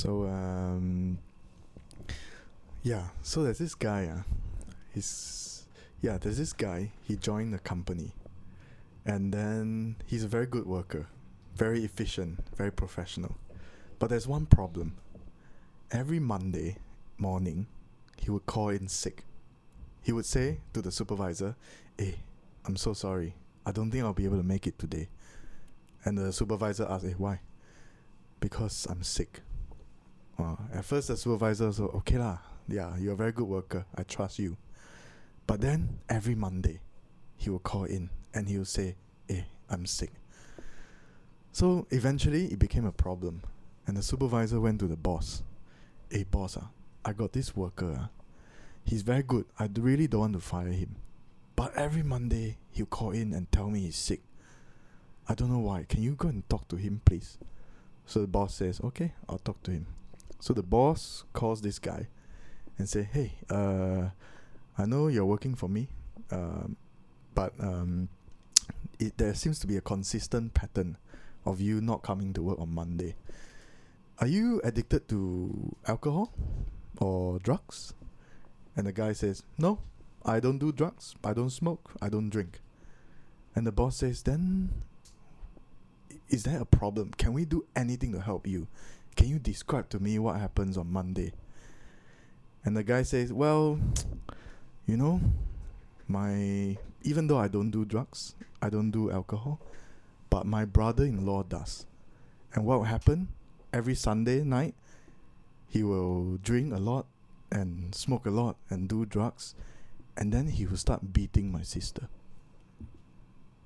So um, yeah. So there's this guy. Uh, he's yeah. There's this guy. He joined the company, and then he's a very good worker, very efficient, very professional. But there's one problem. Every Monday morning, he would call in sick. He would say to the supervisor, "Hey, I'm so sorry. I don't think I'll be able to make it today." And the supervisor asked, "Hey, why?" Because I'm sick. Uh, at first, the supervisor said, okay lah. Yeah, you're a very good worker. I trust you. But then every Monday, he will call in and he will say, "Hey, I'm sick." So eventually, it became a problem, and the supervisor went to the boss. Hey, boss, ah, I got this worker. Ah. He's very good. I really don't want to fire him. But every Monday, he'll call in and tell me he's sick. I don't know why. Can you go and talk to him, please? So the boss says, okay, I'll talk to him. So the boss calls this guy and say, hey, uh, I know you're working for me, um, but um, it, there seems to be a consistent pattern of you not coming to work on Monday. Are you addicted to alcohol or drugs? And the guy says, No, I don't do drugs. I don't smoke. I don't drink. And the boss says, Then is there a problem? Can we do anything to help you? Can you describe to me what happens on Monday? And the guy says, Well, you know, my even though I don't do drugs, I don't do alcohol, but my brother in law does. And what will happen? Every Sunday night, he will drink a lot and smoke a lot and do drugs, and then he will start beating my sister.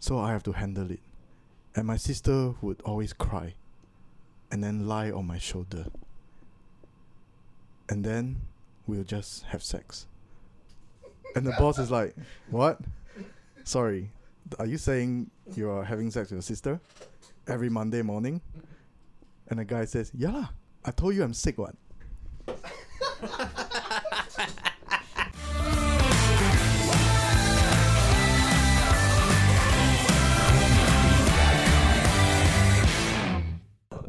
So I have to handle it. And my sister would always cry and then lie on my shoulder. And then we'll just have sex. And the boss is like, What? Sorry, are you saying you're having sex with your sister every Monday morning? And the guy says, Yeah, I told you I'm sick, what?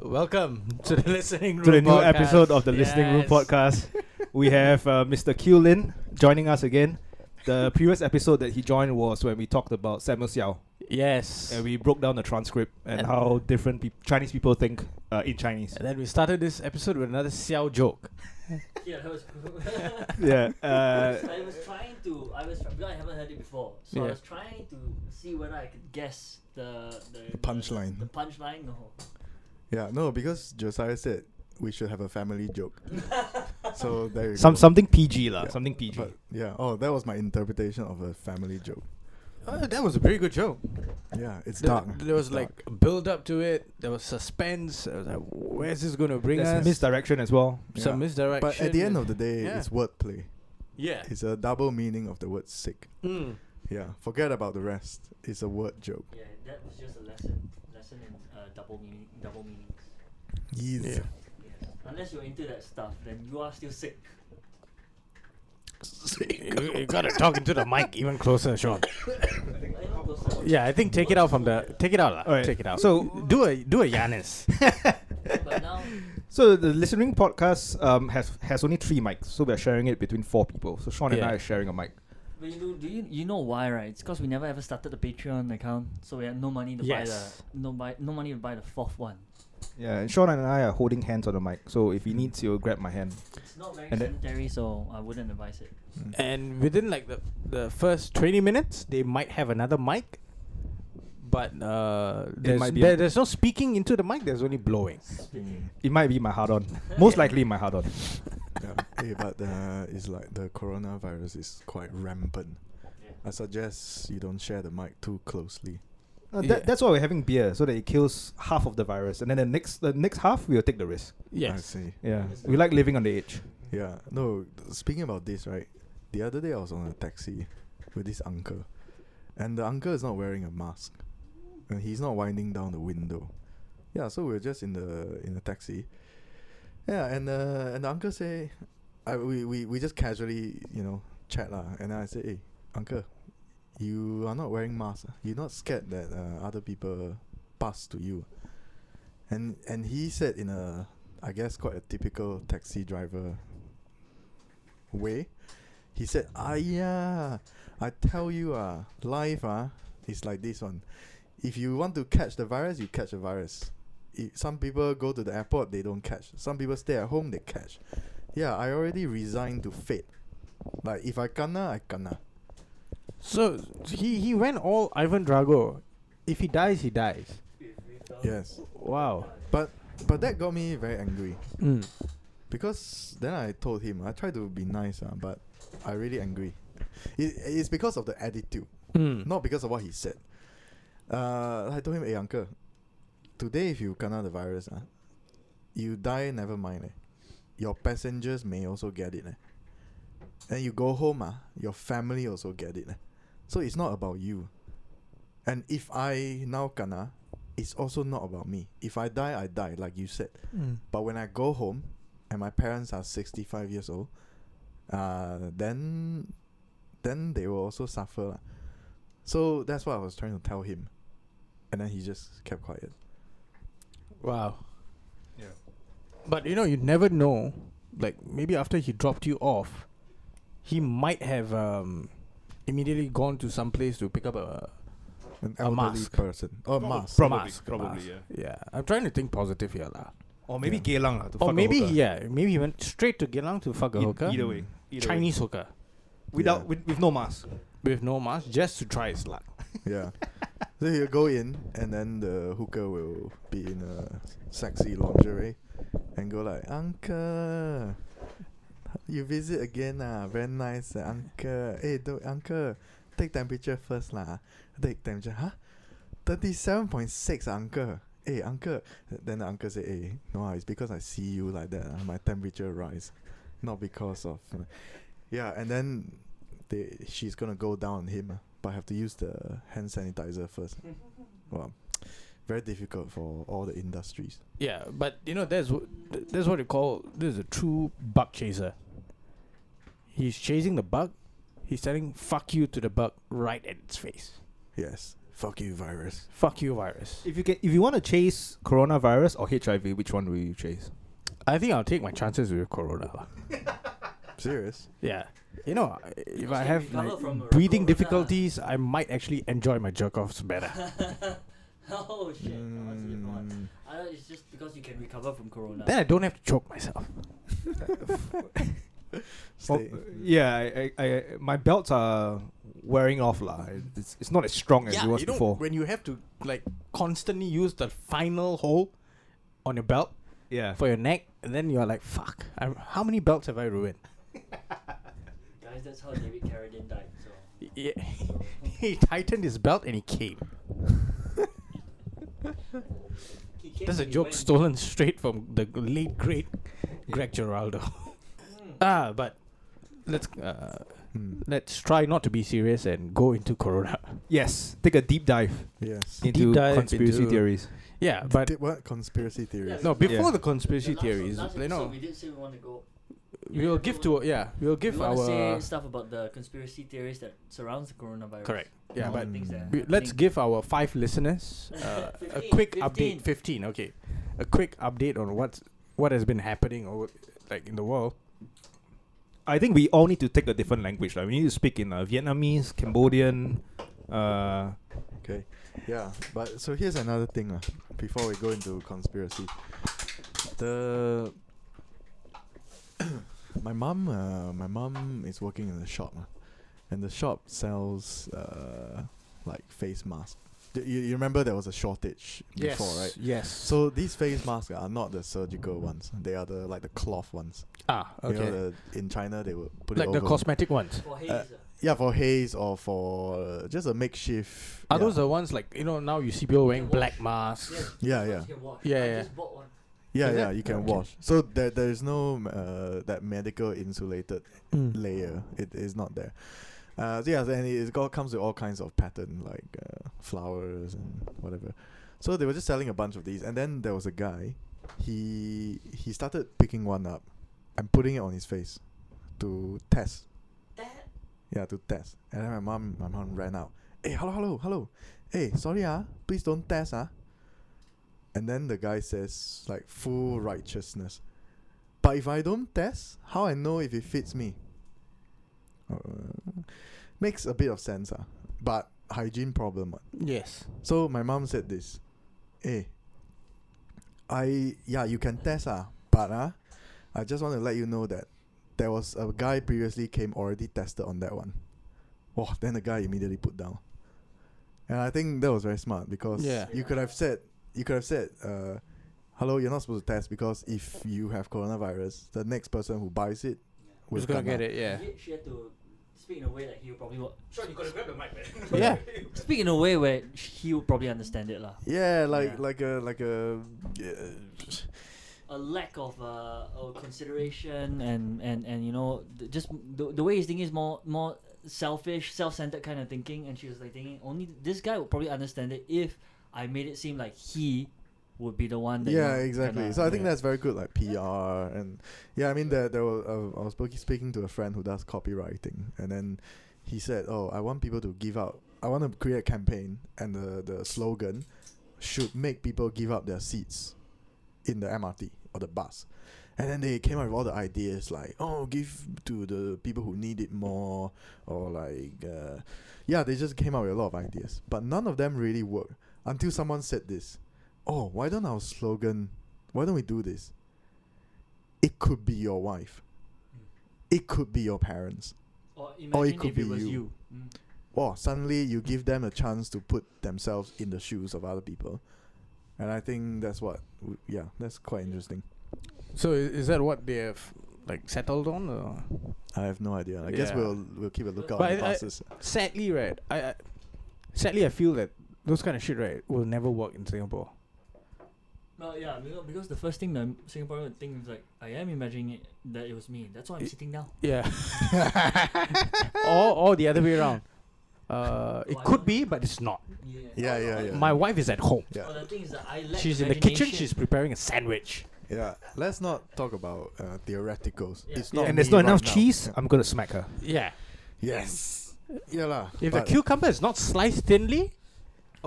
Welcome to the listening room to the new podcast. episode of the Listening Room podcast. We have uh, Mr. Q Lin joining us again. The previous episode that he joined was when we talked about Samuel Xiao, Yes. and we broke down the transcript and, And- how different peop Chinese people think uh, in Chinese. and then we started this episode with another Xiao joke. Yeah, that was cool. yeah. Uh, I was trying to. I was try- because I haven't heard it before, so I was trying to see whether I could guess the the, the punchline. The, punchline. No. Yeah, no, because Josiah said we should have a family joke. so there you some go. something PG lah, Yeah, something PG. But yeah, oh, that was my interpretation of a family joke. Uh, that was a very good joke. Yeah, it's There, dark. there was It's like dark. a build up to it. There was suspense. I was like, where's this going to bring There's us? misdirection as well. Some Yeah. misdirection. But at the end of the day, Yeah. it's wordplay. yeah. It's a double meaning of the word sick. Mm. Yeah, forget about the rest. It's a word joke. Yeah, that was just a lesson. Lesson in double meaning, double meanings. Yes. Yeah. Yeah. Unless you're into that stuff, then you are still sick. you, you gotta talk into the mic even closer, Sean. I know those are- Yeah, I think take it out from the take it out, lah. Alright, Take it out. so- do a do a Yanis. But now, So the listening podcast um, has has only three mics, so we are sharing it between four people. So Sean and I are sharing a mic. But you know, do you you know why, right? It's because we never ever started the Patreon account, so we had no money to buy the no buy no money to buy the fourth one. Yeah, and Sean and I are holding hands on the mic. So if he needs, he'll grab my hand. It's not very And that- sanitary, so I wouldn't advise it. Mm. and within like the the first twenty minutes, they might have another mic. But uh, there's, might be there, there's no speaking into the mic. There's only blowing. Mm. It might be my hard on. Most likely my hard on. yeah. Hey, but uh, it's like the coronavirus is quite rampant. I suggest you don't share the mic too closely. Uh, Yeah. that's why we're having beer, so that it kills half of the virus, and then the next the next half we'll take the risk. I Yes. see. Yeah, we like living on the edge. Yeah. No, speaking about this, right? The other day I was on a taxi with this uncle, and the uncle is not wearing a mask, and he's not winding down the window. Yeah, so we are just in the in the taxi. Yeah, and uh, and the uncle say, I we, we we just casually you know chat lah, and I say, hey, uncle, you are not wearing mask. ah? You're not scared that uh, other people pass to you. And and he said in a I guess quite a typical taxi driver way. He said, "Ah yeah, I tell you ah, life ah is like this one. If you want to catch the virus, you catch the virus. I some people go to the airport, they don't catch. Some people stay at home, they catch. Yeah, I already resigned to fate. Like if I kena, I kena. So he he went all Ivan Drago. If he dies, he dies. Yes, Wow. but but that got me very angry Mm. because then I told him I tried to be nice, uh, but I really angry. It, it's because of the attitude, Mm. not because of what he said. Uh, I told him, hey uncle, today if you kena the virus, uh, you die never mind. Eh. Your passengers may also get it. Eh. And you go home, uh, your family also get it. Eh. So it's not about you. And if I now kena, it's also not about me. If I die, I die, like you said. Mm. But when I go home and my parents are 65 years old, uh, then then they will also suffer. So that's what I was trying to tell him. And then he just kept quiet. Wow. Yeah. But you know, you never know. Like maybe after he dropped you off, he might have um, immediately gone to some place to pick up a An A elderly mask. person. Oh, Prob- mask. Probably, mask, probably, mask. yeah. Yeah, I'm trying to think positive here, lah. Or maybe Yeah. Geylang lah, to Or fuck a maybe hooker. yeah, maybe he went straight to Geylang to fuck a hooker. Either way. Either way. Chinese hooker Without Yeah. with, with no mask. with no mask, just to try his luck. Yeah. so he'll go in and then the hooker will be in a sexy lingerie and go like, Uncle, you visit again ah, very nice, ah, Uncle. Hey, do, Uncle, take temperature first lah. Take temperature, huh? Thirty-seven point six, Uncle. Hey, Uncle. Then the uncle say, Hey, no, ah, it's because I see you like that. ah, my temperature rise, not because of. yeah, and then they she's gonna go down on him, ah, but have to use the hand sanitizer first. well, very difficult for all the industries. Yeah, but you know that's what th- that's what you call this is a true bug chaser. He's chasing the bug. He's telling "fuck you" to the bug right at its face. Yes, fuck you, virus. Fuck you, virus. If you get if you want to chase coronavirus or HIV, which one will you chase? I think I'll take my chances with Corona. lah. Serious? Yeah, you know, if I have like breathing difficulties, I might actually enjoy my jerk offs better. oh shit! Oh, what's the one? Mm, I thought it's just because you can recover from corona. then I don't have to choke myself. Well, yeah, I, I, I, my belts are wearing off lah. It's, it's not as strong as it was you know, before. when you have to like constantly use the final hole on your belt Yeah. for your neck, and then you're like, "Fuck! I'm, how many belts have I ruined?" Guys, that's how David Carradine died. So. Yeah. so he tightened his belt and he came. he came That's a joke went. stolen straight from the late great Greg Giraldo. Hmm. ah, but let's uh, Hmm. let's try not to be serious and go into Corona. Yes. Take a deep dive Yes. into dive conspiracy into- theories. Yeah, but Did what conspiracy theories? no, before Yeah. the conspiracy The last- theories, last you know, we did say we want to go. We will give to yeah, we'll give we want our say stuff about the conspiracy theories that surrounds the coronavirus. correct. Yeah, All but things that we, let's happening. give our five listeners uh, a quick 15. update. Fifteen, okay, a quick update on what's what has been happening or like in the world. I think we all need to take a different language. Like we need to speak in uh, Vietnamese, Cambodian. Uh, Okay. Yeah, but so here's another thing uh, before we go into conspiracy. The my mom, uh, my mom is working in the shop, uh, and the shop sells uh, like face masks. D- You, you remember there was a shortage before, right? Yes. So these face masks are not the surgical ones. They are the like the cloth ones. ah, You okay. know, the, in China they will put like it the cosmetic ones. For haze, Uh, uh, yeah, for haze or for uh, just a makeshift. Are yeah. those the ones like you know now you see people wearing black masks? yes, Yeah, these yeah. ones you can wash. Yeah, yeah. Just bought one. Yeah, Is yeah, it? you can Okay. wash. So there, there is no uh, that medical insulated Mm. layer. It is not there. Uh, so yeah, and it got, comes with all kinds of pattern like uh, flowers and whatever. So they were just selling a bunch of these, and then there was a guy. He he started picking one up and putting it on his face to test. That Yeah, to test. And then my mom, my mom ran out. Hey, hello, hello, hello. Hey, sorry ah, please don't test ah. And then the guy says like full righteousness. But if I don't test, how I know if it fits me? Uh, makes a bit of sense, ah. But hygiene problem. what. Yes. So my mom said this. Hey, I yeah, you can test ah, but ah, I just want to let you know that there was a guy previously came already tested on that one. Oh, then the guy immediately put down. And I think that was very smart because Yeah. you could have said you could have said, uh, hello, you're not supposed to test because if you have coronavirus, the next person who buys it will Who's gonna get out. it? Yeah. She, she had to speak in a way that he would probably wa- Sean, you gotta grab the mic, man. Yeah. speak in a way where he would probably understand it lah. Yeah, like Yeah. like a like a yeah, a lack of uh, of consideration and and and you know th- just the, the way he's thinking is more more selfish self-centered kind of thinking and she was like thinking only this guy would probably understand it if i made it seem like he would be the one that yeah, exactly. kinda- So I think yeah. that's very good, like PR and yeah. I mean, there there were, uh, I was speaking to a friend who does copywriting, and then he said, "Oh, I want people to give out. I want to create a campaign, and the the slogan should make people give up their seats in the MRT or the bus." And then they came up with all the ideas like, "Oh, give to the people who need it more," or like, uh, yeah, they just came up with a lot of ideas, but none of them really worked until someone said this oh, why don't our slogan, why don't we do this? It could be your wife. It could be your parents. or imagine or it could if it be was you. you, Mm. Or suddenly you give them a chance to put themselves in the shoes of other people. And I think that's what, w- yeah, that's quite interesting. So i- is that what they have like settled on? Or? I have no idea. I guess we'll we'll keep a lookout But on the I- I- buses. Sadly, right? I, I sadly I feel that those kind of shit, right, will never work in Singapore. Well, yeah, because, because the first thing that Singaporean would think is like, I am imagining it, that it was me. That's why I'm It- sitting down. Yeah. or or the other way around. Uh, it could be, but it's not. Yeah, Yeah, yeah, yeah. My wife is at home. yeah. Well, the thing is that I lack She's in the kitchen. She's preparing a sandwich. Yeah. Let's not talk about uh, theoreticals. Yeah. It's Yeah. not and there's me not right enough now. cheese. I'm gonna smack her. Yeah. Yes. Yeah lah. If the cucumber is not sliced thinly,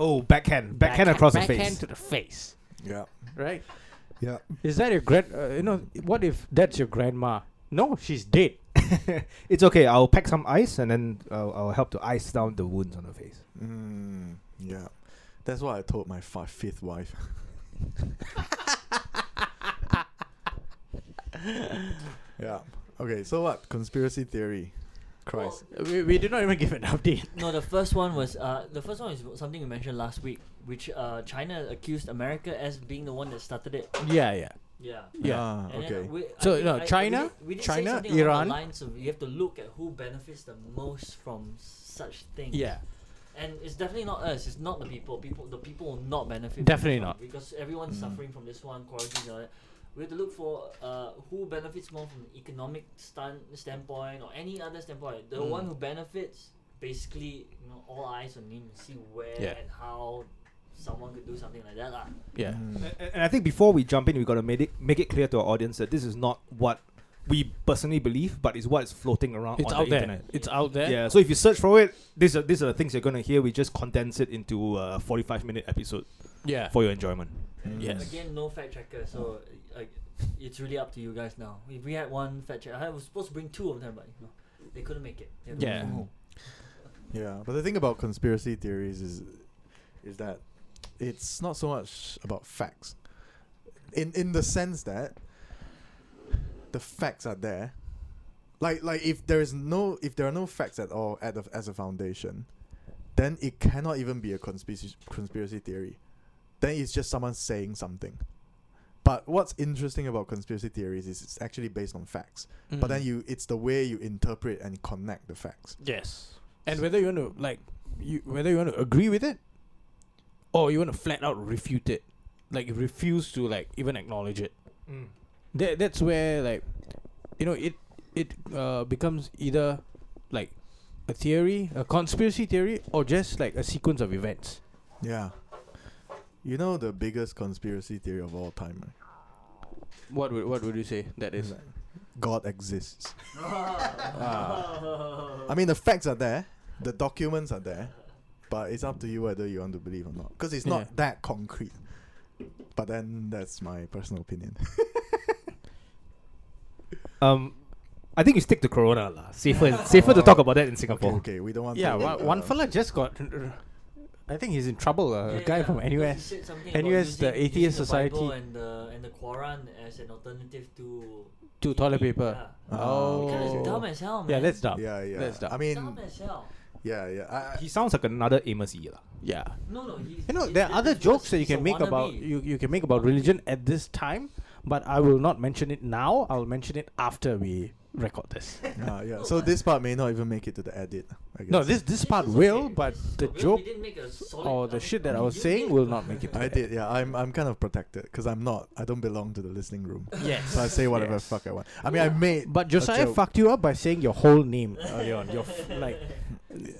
Oh, backhand, backhand across the backhand face. to the face. Yeah. Right? Yeah. Is that your grand? Uh, you know, what if that's your grandma? No, she's dead. it's okay. I'll pack some ice and then I'll, I'll help to ice down the wounds on her face. Mm, yeah. That's what I told my fi- fifth wife. yeah. Okay, so what? Conspiracy theory. Christ. We, we did not even give an update. No, the first one was uh, the first one is something we mentioned last week, which uh, China accused America as being the one that started it. Yeah, yeah. Yeah. Yeah. Ah, And okay. we- So, think no, I- we China- did- we did China, something along the Iran. lines of you have to look at who benefits the most from such things. Yeah. And it's definitely not us. It's not the people. People, the people will not benefit. Definitely this not. because everyone's Mm. suffering from this one. Quarantine, and all that. We have to look for uh, who benefits more from an economic stand, standpoint or any other standpoint. The Mm. one who benefits, basically, you know, all eyes on him to see where Yeah. and how someone could do something like that, lah. Yeah. Mm. And, and I think before we jump in, we've gotta make it make it clear to our audience that this is not what we personally believe, but it's what is floating around It's on out the there. internet. It's out there. Yeah, so if you search for it, these are these are the things you're gonna hear. We just condense it into a 45 minute episode Yeah. for your enjoyment. Mm. Yes. Again, no fact checker, so uh, it's really up to you guys now. If we had one fact checker, I was supposed to bring two of them, but you know, they couldn't make it. They had to work Yeah. Yeah, but the thing about conspiracy theories is is that it's not so much about facts. In in the sense that the facts are there. Like like if there is no if there are no facts at all at the, as a foundation, then it cannot even be a conspiracy conspiracy theory. Then it's just someone saying something. But what's interesting about conspiracy theories is it's actually based on facts. But then Mm. you it's the way you interpret and connect the facts. Yes. And whether you want to like you whether you want to agree with it or you want to flat out refute it. Like refuse to like even acknowledge it. That that's where like you know it it uh becomes either like a theory, a conspiracy theory or just like a sequence of events. Yeah. You know the biggest conspiracy theory of all time, right? What would what would you say that is? God exists. Ah. I mean, the facts are there, the documents are there, but it's up to you whether you want to believe or not. Because it's Yeah. not that concrete. But then that's my personal opinion. Um, I think you stick to Corona lah. Safer, safer to talk about that in Singapore. okay, we don't want. Yeah, to, one, one uh, fella just got. I think he's in trouble. Uh, a guy yeah, from because he NUS. said something about NUS, the Atheist using the Bible Society. and the and the Quran as an alternative to To toilet paper. Yeah. Oh. That is dumb as hell, man. Yeah, that's dumb. Yeah, yeah. That's dumb. I mean, dumb as hell. yeah, yeah. I, I- He sounds like another Amos Yee lah. Yeah. No, no. He's, You know, he's- there are other jokes that you can make about wannabe. you, you can make about religion at this time, but I will not mention it now. I'll mention it after we record this. uh, yeah. So this part may not even make it to the edit. I guess. No, this this part is will, okay. but the good. We joke didn't make a solid- or the shit that I was saying will not make it. To I the did. Yeah, I'm I'm kind of protected because I'm not. I don't belong to the listening room. Yes. So I say whatever Yes. fuck I want. I mean, I made. But Josiah joke. fucked you up by saying your whole name earlier on. Your f- like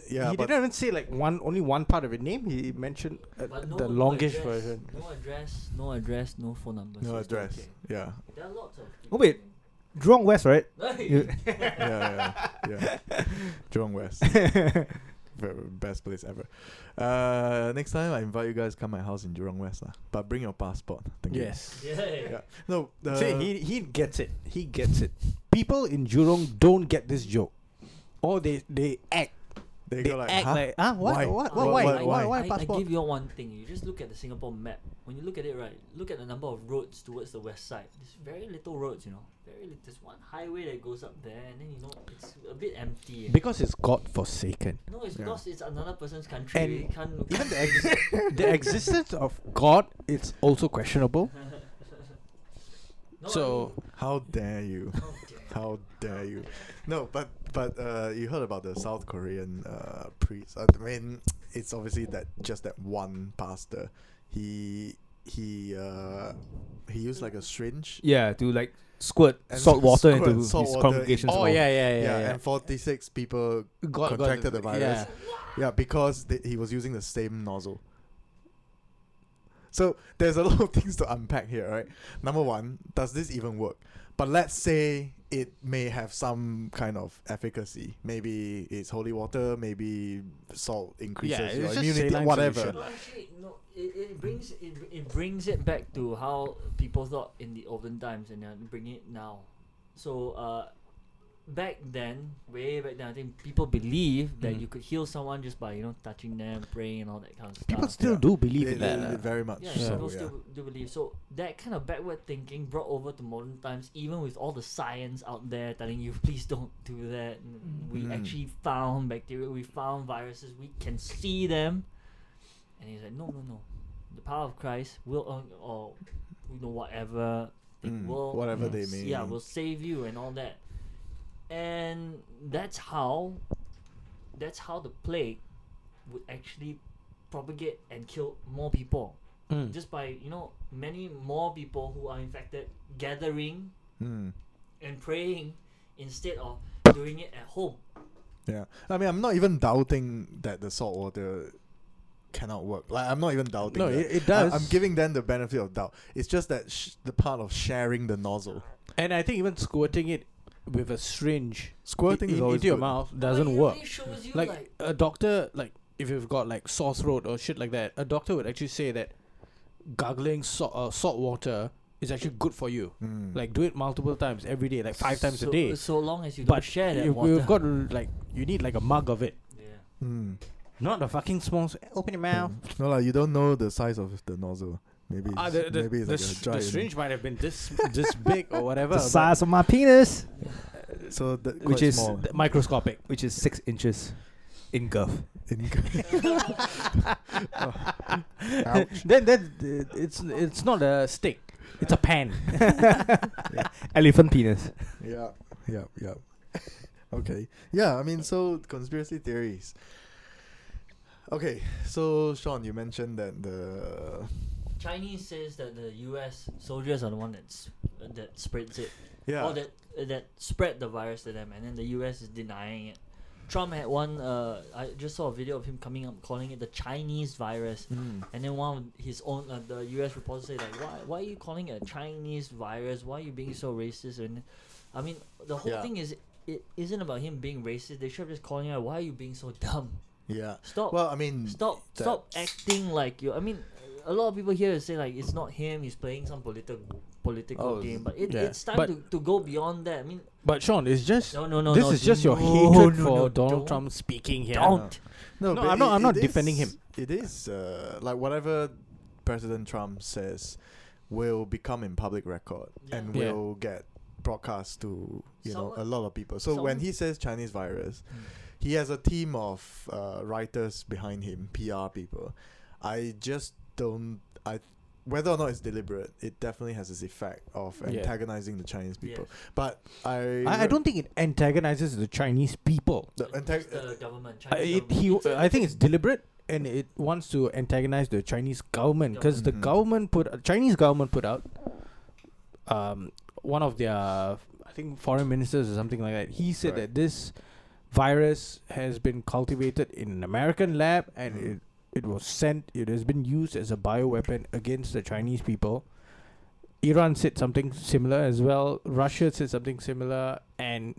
Yeah, he but didn't even say like one only one part of your name. He mentioned uh, But no, the no longish address, version. No address, no address, no phone number. no so it's still address. okay. Yeah, There are lots of. Oh wait, Jurong West, right? You- yeah, yeah, yeah. Jurong West, best place ever. Uh, next time I invite you guys come my house in Jurong West lah. But bring your passport. Thank you. Yes. yeah. Yeah. No. The, See, he he gets it. He gets it. People in Jurong don't get this joke, or they they act. they, They go like, act huh? like ah what Why? what I- what Why- why why- why why? why I, I passport? give you all one thing. You just look at the Singapore map. When you look at it right, look at the number of roads towards the west side. There's very little roads, you know. Very little. There's one highway that goes up there, and then you know it's a bit empty. eh. Because it's God forsaken. no, it's Yeah. because it's another person's country. And we can't, Even the ex- the existence of God is also questionable. No, I So How dare you? mean- oh, dear. How dare you? No, but but uh, you heard about the South Korean uh, priest. I mean, it's obviously that just that one pastor. He he uh, he used like a syringe. Yeah, to like squirt And salt water squirt into salt his water congregation's oh yeah yeah Yeah, yeah yeah. and forty six people God- God- contracted the virus. Yeah. Yeah, because they, he was using the same nozzle. So there's a lot of things to unpack here, right? Number one, does this even work? But let's say it may have some kind of efficacy. Maybe it's holy water, maybe salt increases it's your just immunity, saline whatever. solution. No, actually, no. It, it brings it, it brings it back to how people thought in the olden times, and then bring it now. So, uh, back then, way back then, I think people believed that Mm. you could heal someone just by you know touching them, praying, and all that kind of stuff. People still Yeah. do believe They- in they- that. they very much Yeah, so. people yeah. still do believe. So that kind of backward thinking brought over to modern times, even with all the science out there telling you, please don't do that. and We Mm. actually found bacteria, we found viruses, we can see them. And he's like, no, no, no. The power of Christ will, uh, or you know, whatever, it Mm, will, whatever Mm. they s- may. yeah, will save you and all that. And that's how, that's how the plague would actually propagate and kill more people Mm. just by you know many more people who are infected gathering Mm. and praying instead of doing it at home. Yeah, I mean, I'm not even doubting that the salt water cannot work. Like, I'm not even doubting. No, that. it, it I- does. I'm giving them the benefit of doubt. It's just that sh- the part of sharing the nozzle, and I think even squirting it with a syringe squirting i- is in- always into your good. mouth doesn't it work. shows you, Like, like, a doctor, like if you've got like sore throat or shit like that, a doctor would actually say that gargling salt, uh, salt water is actually good for you. Mm. Like do it multiple times every day, like five times so, a day. So long as you don't But share that you, water. we've got like you need like a mug of it, yeah. Mm. not a fucking small. Open your mouth. No, like you don't know the size of the nozzle. Maybe it's, the, the, maybe it's the, like s- a the giant. syringe might have been this this big or whatever. The size of my penis, So the, Which is- small. th- microscopic. which is six inches in girth. In- girth. Ouch. then then uh, it's it's not a stick. It's a pan. Elephant penis. yeah, yeah, yeah. okay, yeah. I mean, so conspiracy theories. Okay, so Sean, you mentioned that the Chinese says that the U.S. soldiers are the one that's that spreads it, yeah or that uh, that spread the virus to them, and then the U.S. is denying it. Trump had one. Uh, I just saw a video of him coming up calling it the Chinese virus. Mm. And then one of his own, uh, the U.S. reporters say like, why, why are you calling it a Chinese virus? Why are you being so racist? And I mean, the whole Yeah. thing is, it isn't about him being racist. They should have just calling out, why are you being so dumb? yeah. Stop, Well, I mean, stop, stop acting like you. I mean, a lot of people here say like it's not him. He's playing some political political Oh, game, but it, yeah. it's time But- to, to go beyond that. I mean, But Sean, it's just no, no, no. this no, is just your hatred no, for no, Donald Trump speaking here. Don't. No, No, but I'm not- I'm not it defending is- him. It is uh, like whatever President Trump says will become in public record Yeah. and Yeah. will get broadcast to you know a lot of people. So when he says Chinese virus, Mm. he has a team of uh, writers behind him, PR people. I just don't. I whether or not it's deliberate, it definitely has this effect of Yeah. antagonizing the Chinese people. Yes. But I I, I don't think it antagonizes the Chinese people. the antag- the government. Chinese it, he, government. It's a- I think it's deliberate, and it wants to antagonize the Chinese government because the Mhm. government put uh, Chinese government put out, um, one of their I think foreign ministers or something like that. He said Right. that this virus has been cultivated in an American lab and Mhm. it it was sent. It has been used as a bioweapon against the Chinese people. Iran said something similar as well. Russia said something similar, and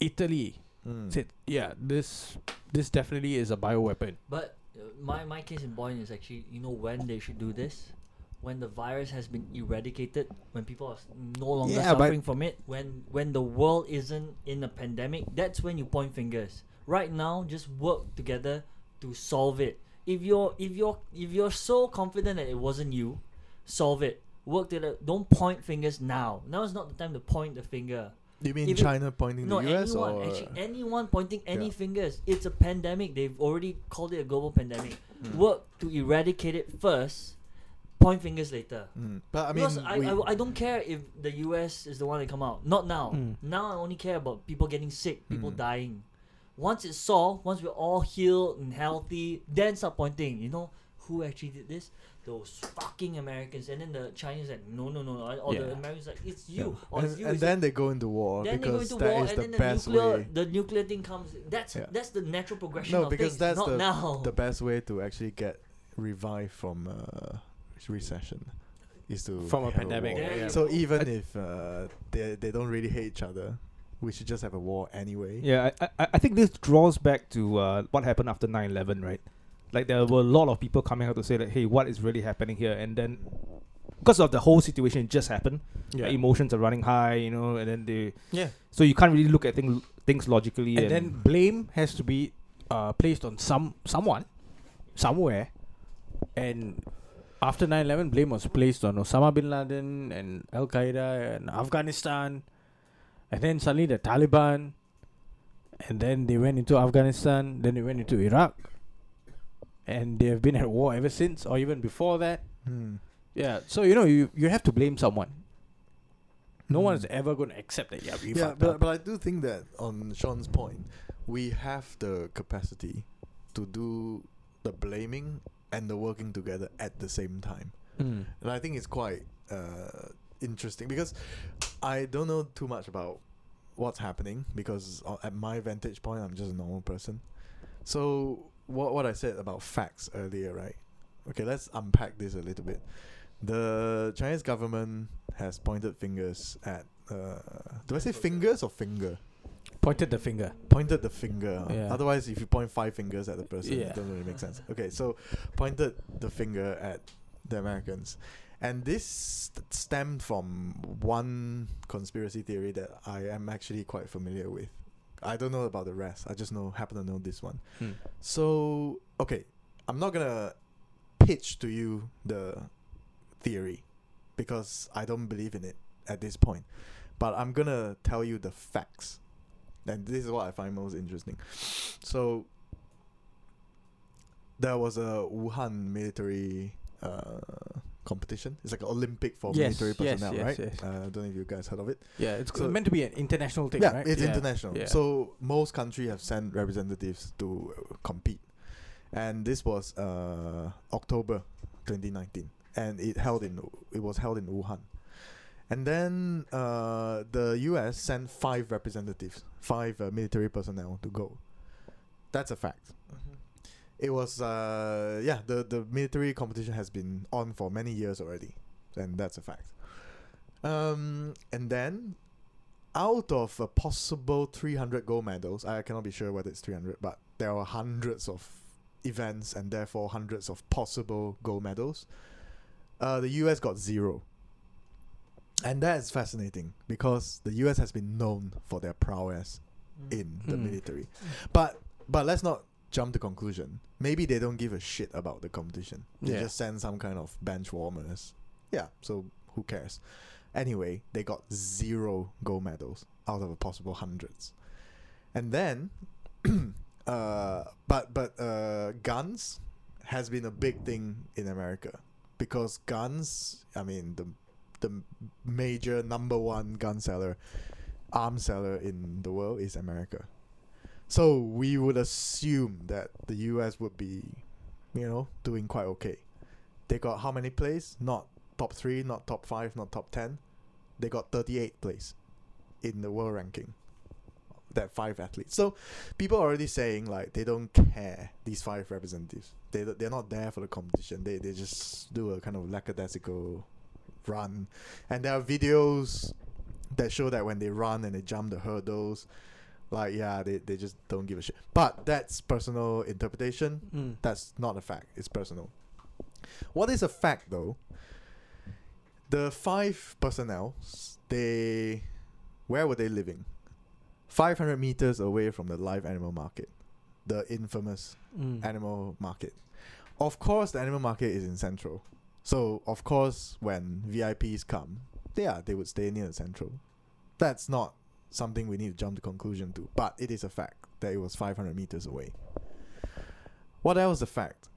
Italy Mm. said, "Yeah, this this definitely is a bioweapon." But uh, my my case in point is actually you know when they should do this, when the virus has been eradicated, when people are no longer Yeah, suffering from it, when when the world isn't in a pandemic, that's when you point fingers. Right now, just work together to solve it. If you're if you're if you're so confident that it wasn't you, solve it. Work together. Don't point fingers now. Now is not the time to point the finger. You mean If it- China pointing No, the US anyone, or actually, anyone pointing any Yeah. fingers. It's a pandemic. They've already called it a global pandemic. Mm. Work to eradicate it first. Point fingers later. Mm. But I mean, because I, I, I don't care if the US is the one that come out. Not now. Mm. Now I only care about people getting sick, people Mm. dying. Once it's solved, once we're all healed and healthy, then start pointing. You know who actually did this? Those fucking Americans. And then the Chinese like, no, no, no. no. Or the Americans like, it's yeah. you. Or and, it's you. and it's then they go into war then they go into that war, is and the then the best nuclear, way. the nuclear thing comes. That's Yeah. that's the natural progression No, of because things. that's not the now. the best way to actually get revived from uh, recession is to From a pandemic, war. There yeah. So go. even if uh, they they don't really hate each other, we should just have a war anyway. Yeah, I, I, I think this draws back to uh, what happened after 9 11, right? Like, there were a lot of people coming out to say that, hey, what is really happening here? And then, because of the whole situation, it just happened. Yeah, like, emotions are running high, you know, and then they. yeah. So you can't really look at things things logically. And And, then blame has to be uh, placed on some someone, somewhere, and after 9/11, blame was placed on Osama bin Laden and Al Qaeda and Afghanistan, and then suddenly the Taliban, and then they went into Afghanistan, then they went into Iraq, and they have been at war ever since, or even before that. Hmm. Yeah, so you know you you have to blame someone. No Hmm. one is ever going to accept that. Yeah, we Yeah, but, up. but I do think that on Sean's point, we have the capacity to do the blaming and the working together at the same time. Mm. And I think it's quite uh, interesting because I don't know too much about what's happening because uh, at my vantage point, I'm just a normal person. So what what I said about facts earlier, right? Okay, let's unpack this a little bit. The Chinese government has pointed fingers at. Uh, do I say fingers or finger? Pointed the finger. Pointed the finger. Yeah. Otherwise, if you point five fingers at the person, Yeah. it doesn't really make sense. Okay, so pointed the finger at the Americans. And this st- stemmed from one conspiracy theory that I am actually quite familiar with. I don't know about the rest. I just know happen to know this one. Hmm. So okay, I'm not gonna pitch to you the theory because I don't believe in it at this point. But I'm gonna tell you the facts. And this is what I find most interesting. So there was a Wuhan military uh, competition. It's like an Olympic for Yes, military personnel, yes, right? yes. Uh, I don't know if you guys heard of it. Yeah, it's So- meant to be an international thing, yeah, right? it's international. yeah. So most countries have sent representatives to uh, compete, and this was uh, October 2019, and it held in it was held in Wuhan, and then uh, the U.S. sent five representatives, five uh, military personnel to go. That's a fact. It was uh, yeah the the military competition has been on for many years already, and that's a fact. Um, and then out of a possible 300 gold medals, I cannot be sure whether it's 300, but there are hundreds of events and therefore hundreds of possible gold medals. uh, the US got zero. And that is fascinating because the US has been known for their prowess Mm. in the Mm. military. But but let's not jump to conclusion. Maybe they don't give a shit about the competition. They Yeah. just send some kind of bench warmers. Yeah, so who cares? Anyway, they got zero gold medals out of a possible hundreds. And then uh but but uh guns has been a big thing in America because guns, I mean the the major number one gun seller arms seller in the world is America. So we would assume that the US would be, you know, doing quite okay. They got how many plays? Not top three, not top five, not top ten. They got thirty eight place in the world ranking. That five athletes. So people are already saying like they don't care these five representatives. They they're not there for the competition. They they just do a kind of lackadaisical run, and there are videos that show that when they run and they jump the hurdles, like yeah, they, they just don't give a shit. But that's personal interpretation. Mm. That's not a fact. It's personal. What is a fact though? The five personnel, they where were they living? Five hundred meters away from the live animal market, the infamous Mm. animal market. Of course, the animal market is in Central. So, of course, when VIPs come, yeah, they would stay near the Central. That's not something we need to jump to conclusion to, but it is a fact that it was 500 meters away. What else is a fact?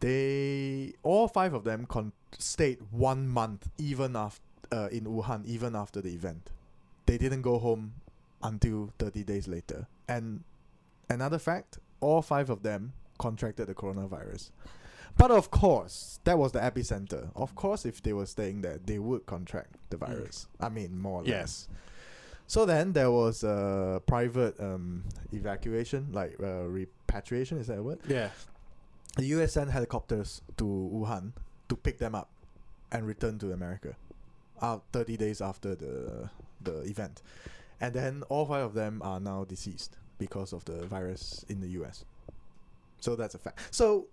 They all five of them con- stayed one month even after uh, in Wuhan, even after the event. They didn't go home until 30 days later. And another fact, all five of them contracted the coronavirus. But of course, that was the epicenter. Of course, if they were staying there, they would contract the virus. I mean, more or less. So then there was a private um, evacuation, like uh, repatriation. Is that a word? Yeah. The US sent helicopters to Wuhan to pick them up and return to America. Out 30 days after the the event, and then all five of them are now deceased because of the virus in the US. So that's a fact. So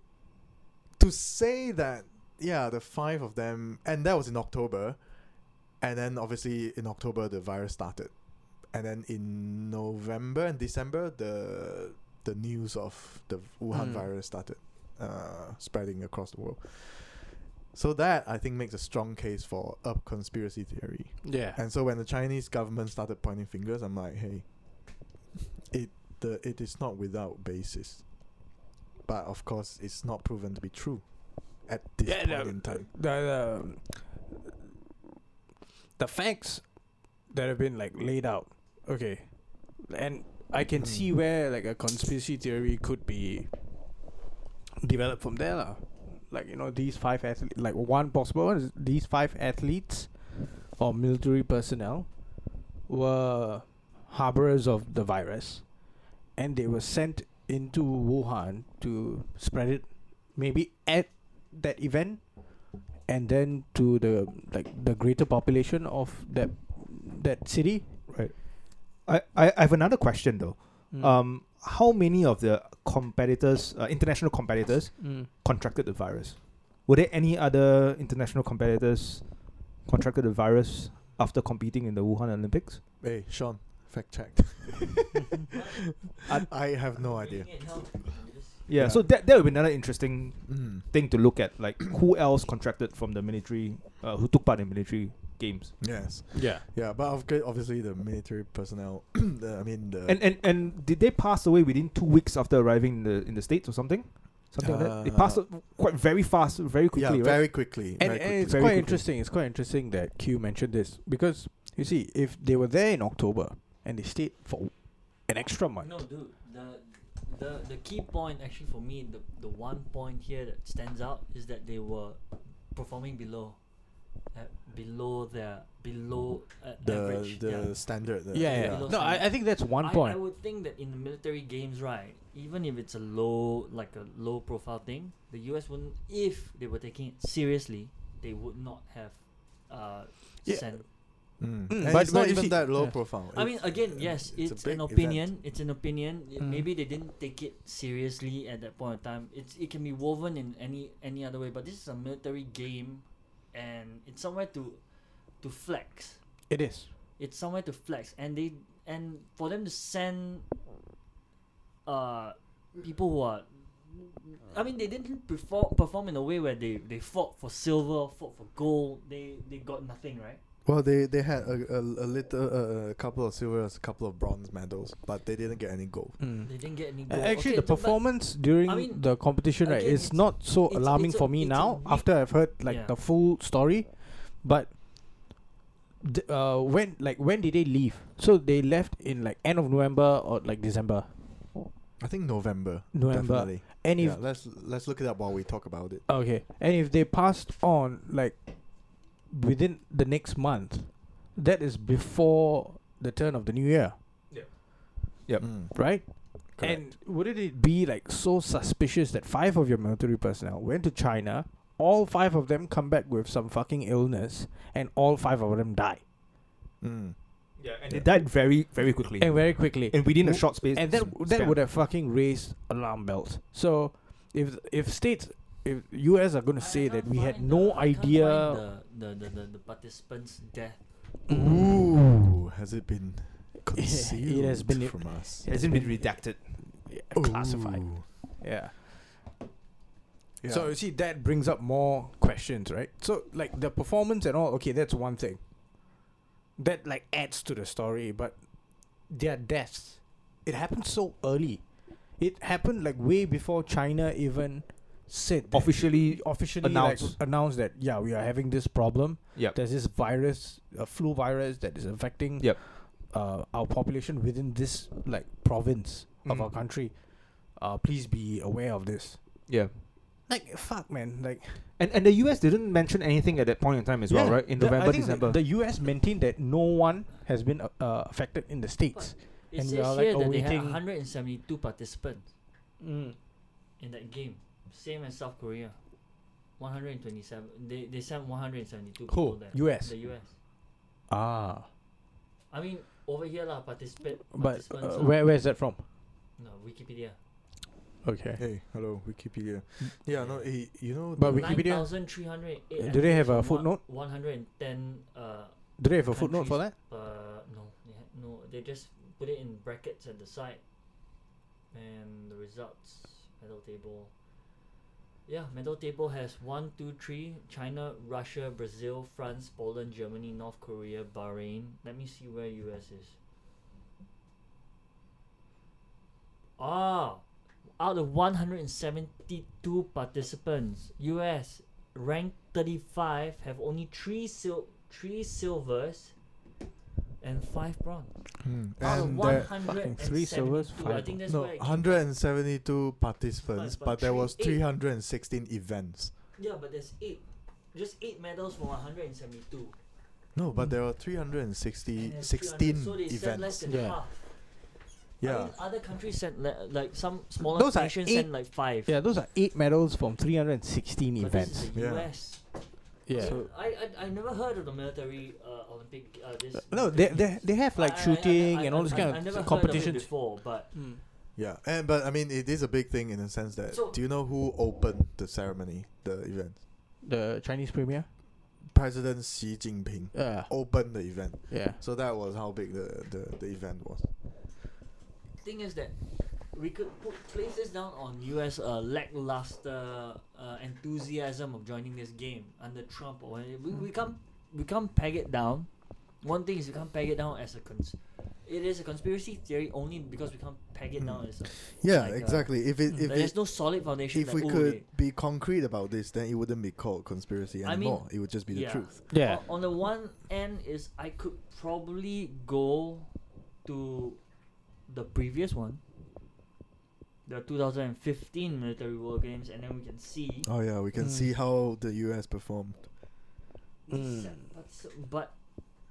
to say that yeah, the five of them, and that was in October, and then obviously in October the virus started, and then in November and December the the news of the Wuhan Mm. virus started uh, spreading across the world. So that I think makes a strong case for a conspiracy theory. Yeah. And so when the Chinese government started pointing fingers, I'm like, hey, it the it is not without basis. But of course, it's not proven to be true at this yeah, point the, in time. The, the, the facts that have been like laid out, okay, and I can Mm. see where like a conspiracy theory could be developed from there, lah. Like you know, these five athletes, like one possible one is these five athletes or military personnel were harborers of the virus, and they were sent into Wuhan to spread it, maybe at that event and then to the like the greater population of that that city. I, I I have another question though. Mm. Um, how many of the competitors, uh, international competitors, Mm. contracted the virus? Were there any other international competitors contracted the virus after competing in the Wuhan Olympics? Hey, Sean, fact check. I- I have no idea. Yeah, Yeah. so that that would be another interesting Mm. thing to look at. Like, who else contracted from the military, uh, who took part in military games? Yes. Yeah. Yeah, but of course, obviously the military personnel. the, I mean the. And and and did they pass away within two weeks after arriving in the in the states or something? Something like that. They passed Uh, quite very fast, very quickly, yeah, right? very quickly. And, very and quickly. it's Very quite quickly. interesting. It's quite interesting that Q mentioned this because you see, if they were there in October and they stayed for an extra month, No, dude. The the the key point actually for me, the the one point here that stands out is that they were performing below, uh, below their below uh, the average. the yeah. standard. the- yeah, yeah. Below No, I, I think that's one I, point. I would think that in the military games, right, even if it's a low, like a low profile thing, the US wouldn't, if they were taking it seriously, they would not have uh, Yeah. sent Mm. Mm, but- it's not even see- that low yeah. profile. I mean, again, yes, it's it's, an opinion. event. It's an opinion. Y- Mm. Maybe they didn't take it seriously at that point in time. It's it can be woven in any any other way, but this is a military game, and it's somewhere to to flex. It is. It's somewhere to flex, and they and for them to send uh people who are. I mean, they didn't perform perform in a way where they, they fought for silver, fought for gold. They they got nothing, right? Well, they they had a a, a little uh, a couple of silvers, a couple of bronze medals, but they didn't get any gold. Mm. They didn't get any A- gold. Actually, Okay, the performance during I mean, the competition, right, again, is it's- not so it's- alarming it's a- for me now after I've heard like Yeah. the full story. But d- uh, when like when did they leave? So they left in like end of November or like December. I think November. November. Definitely. And if let's let's look it up while we talk about it. okay, and if they passed on like within the next month, that is before the turn of the new year, Yeah. Yep. Mm, right? correct. And wouldn't it be like so suspicious that five of your military personnel went to China, all five of them come back with some fucking illness, and all five of them die, Mm. Yeah, and Yeah. they died very, very quickly. and very quickly, and within a W- short space. and that sp- that would have fucking raised alarm bells. So, if if states, if US are going to I- I say that we had no the- I can't find idea. The, the, the, the, the participants' death. Ooh, has it been concealed has been- from us? It hasn't been redacted. Yeah, classified. Yeah. Yeah. So you see, that brings up more questions, right? So like the performance and all, okay, that's one thing. That like adds to the story, but their deaths, it happened so early. It happened like way before China even said that- Officially, officially announced. like, announced that yeah we are having this problem. Yep. There's this virus, a flu virus that is affecting Yep. uh, our population within this like province of Mm. our country. Uh, please be aware of this. yeah. Like fuck, man. Like And and the US didn't mention anything at that point in time as well, right? In the- I November, think the- December. The, U.S. maintained that no one has been uh, uh, affected in the states. It And we says are, like, here that they had awaiting- 172 participants Mm. in that game. Same as South Korea. 127. They, they sent 172 people Who? there. US. The US. Ah, I mean, over here, lah, participate. but participants uh, lah. where where is that from? No, Wikipedia. Okay. Hey, hello, Wikipedia. Yeah, no, eh, you know. But the- Wikipedia- 9,308 Do they have a from one- footnote? 110. Uh, Do they have a footnote for that? countries, Uh, no, they had, no. They just put it in brackets at the side, and the results medal table. Yeah, medal table has one, two, three: China, Russia, Brazil, France, Poland, Germany, North Korea, Bahrain. Let me see where US is. Ah, out of 172 participants, US ranked 35 have only three sil- three silvers and five bronze. Out of and there, fucking three silvers, 172, I five think that's no, where it came 172 participants, But- but, but there three- was eight. 316 events. Yeah, but there's eight, just eight medals from 172. No, but Mm. there were 360, And 16 so they sent less events. than Yeah. half. I Yeah. mean, other countries sent le- like some smaller Those are nations sent like five. Yeah, those are eight medals from 316 but events. This is the US. Yeah. So I, I I never heard of the military uh, Olympic uh, this. no, they, they they have like I- I- I- shooting I- and all this I- kind I of never s- heard of it competitions. before, but Mm. Yeah, and but I mean, it is a big thing in the sense that. So- do you know who opened the ceremony, the event? The Chinese premier. President Xi Jinping Yeah. opened the event. Yeah. So that was how big the, the, the event was. thing is that we could put place this down on U.S. Uh, lackluster uh, enthusiasm of joining this game under Trump or we we can't we can't peg it down. One thing is we can't peg it down as a cons. It is a conspiracy theory only because we can't peg it down Mm. as a. Yeah, Like, uh, exactly. If it if there's it, no solid foundation. if that, we oh, could they- be concrete about this, then it wouldn't be called conspiracy I mean, anymore. it would just be the truth. Yeah. On, on the one end is I could probably go to the previous one, the 2015 military war games, and then we can see. Oh yeah, we can Mm. see how the U.S. performed. Mm. But, s- but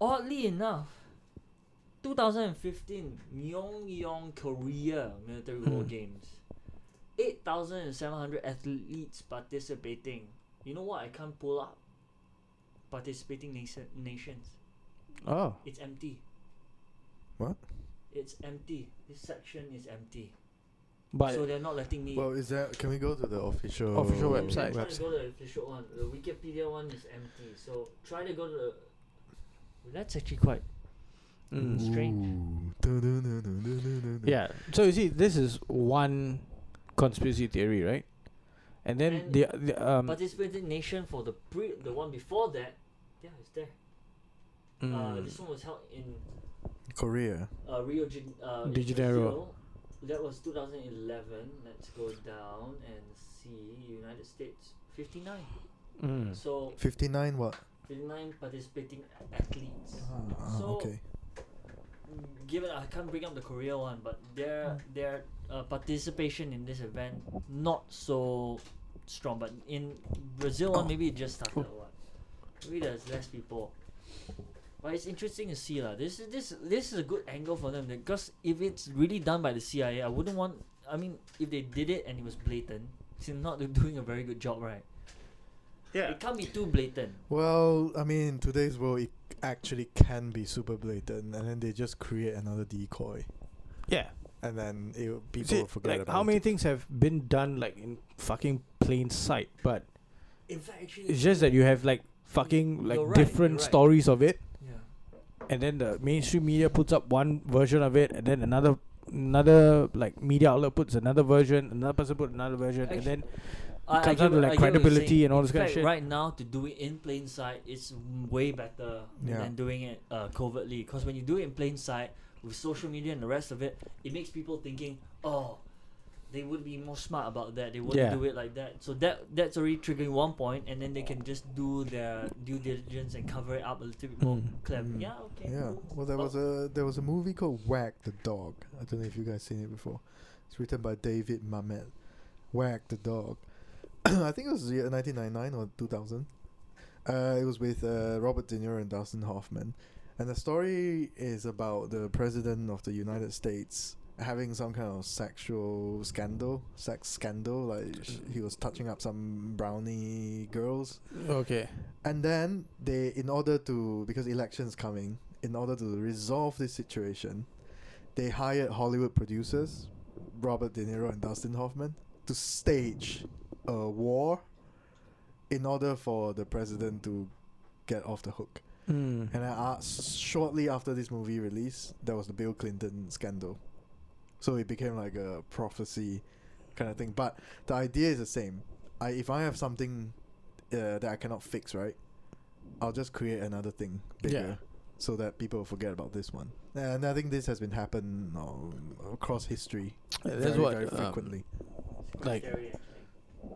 oddly enough, 2015 Myeongdong Korea military war Mm. games, 8,700 athletes participating. You know what I can't pull up? Participating nation nations. Oh. It's empty. What? It's empty. This section is empty. But so they're not letting me. Well, is that? Can we go to the official Official I'm website. trying to go to the official one. The Wikipedia one is empty. So try to go to the. That's actually quite. mm. strange. Yeah. So you see, this is one conspiracy theory, right? And then And the, the um Participating nation for the pre the one before that. Yeah, it's there. Uh, mm, this one was held in Korea. uh, Rio de, uh, in De Janeiro. Brazil. That was 2011. Let's go down and see United States 59. mm. So 59 what? 59 participating a- athletes. Ah, So- okay. Given I can't bring up the Korea one, but their their uh, participation in this event not so strong. But in Brazil one, Oh. maybe it just started or what. Maybe there's less people. But it's interesting to see lah. This is this this is a good angle for them because if it's really done by the CIA, I wouldn't want. I mean, if they did it and it was blatant, it's not doing a very good job, right? Yeah. It can't be too blatant. Well, I mean, in today's world, it actually can be super blatant, and then they just create another decoy, Yeah. and then it, people See, will forget like about how many it. things have been done like in fucking plain sight, but In fact, actually, it's just that you have like fucking like right, different right. stories of it, yeah. And then the mainstream media puts up one version of it, and then another another like media outlet puts another version, another person put another version, and then I, comes I down to, like, I get what you're credibility and all In this kind of shit. Right now, to do it in plain sight, it's m- way better Yeah. than doing it uh, covertly. Because when you do it in plain sight with social media and the rest of it, it makes people thinking, oh, they would be more smart about that. They wouldn't Yeah. do it like that. So that that's already triggering one point, and then they can just do their due diligence and cover it up a little bit more Mm. clever. Mm. Yeah, okay. Yeah. cool. Well, there Oh, was a there was a movie called Wag the Dog. I don't know if you guys seen it before. It's written by David Mamet. Wag the Dog. I think it was 1999 or 2000. Uh, it was with uh, Robert De Niro and Dustin Hoffman, and the story is about the president of the United States having some kind of sexual scandal, sex scandal. Like sh- he was touching up some brownie girls, okay, and then they, in order to, because elections coming, in order to resolve this situation, they hired Hollywood producers, Robert De Niro and Dustin Hoffman, to stage a war in order for the president to get off the hook. mm. And uh, s- shortly after this movie release, there was the Bill Clinton scandal. So it became like a prophecy kind of thing. But the idea is the same. I if I have something uh, that I cannot fix, right? I'll just create another thing bigger, so that people will forget about this one. And I think this has been happen um, across history Yeah, very, that's what very um, frequently. quite like-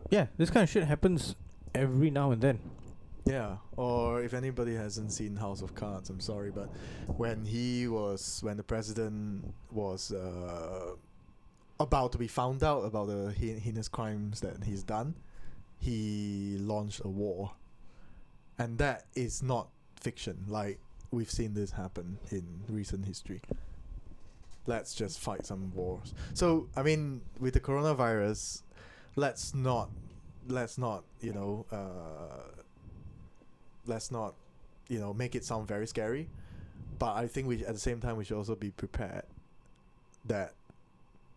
yeah, this kind of shit happens every now and then. Yeah, or if anybody hasn't seen House of Cards, I'm sorry, but when he was when the president was uh, about to be found out about the heinous crimes that he's done, he launched a war, and that is not fiction. Like we've seen this happen in recent history. Let's just fight some wars. So I mean, with the coronavirus, let's not let's not you know uh, let's not you know make it sound very scary but i think we at the same time we should also be prepared that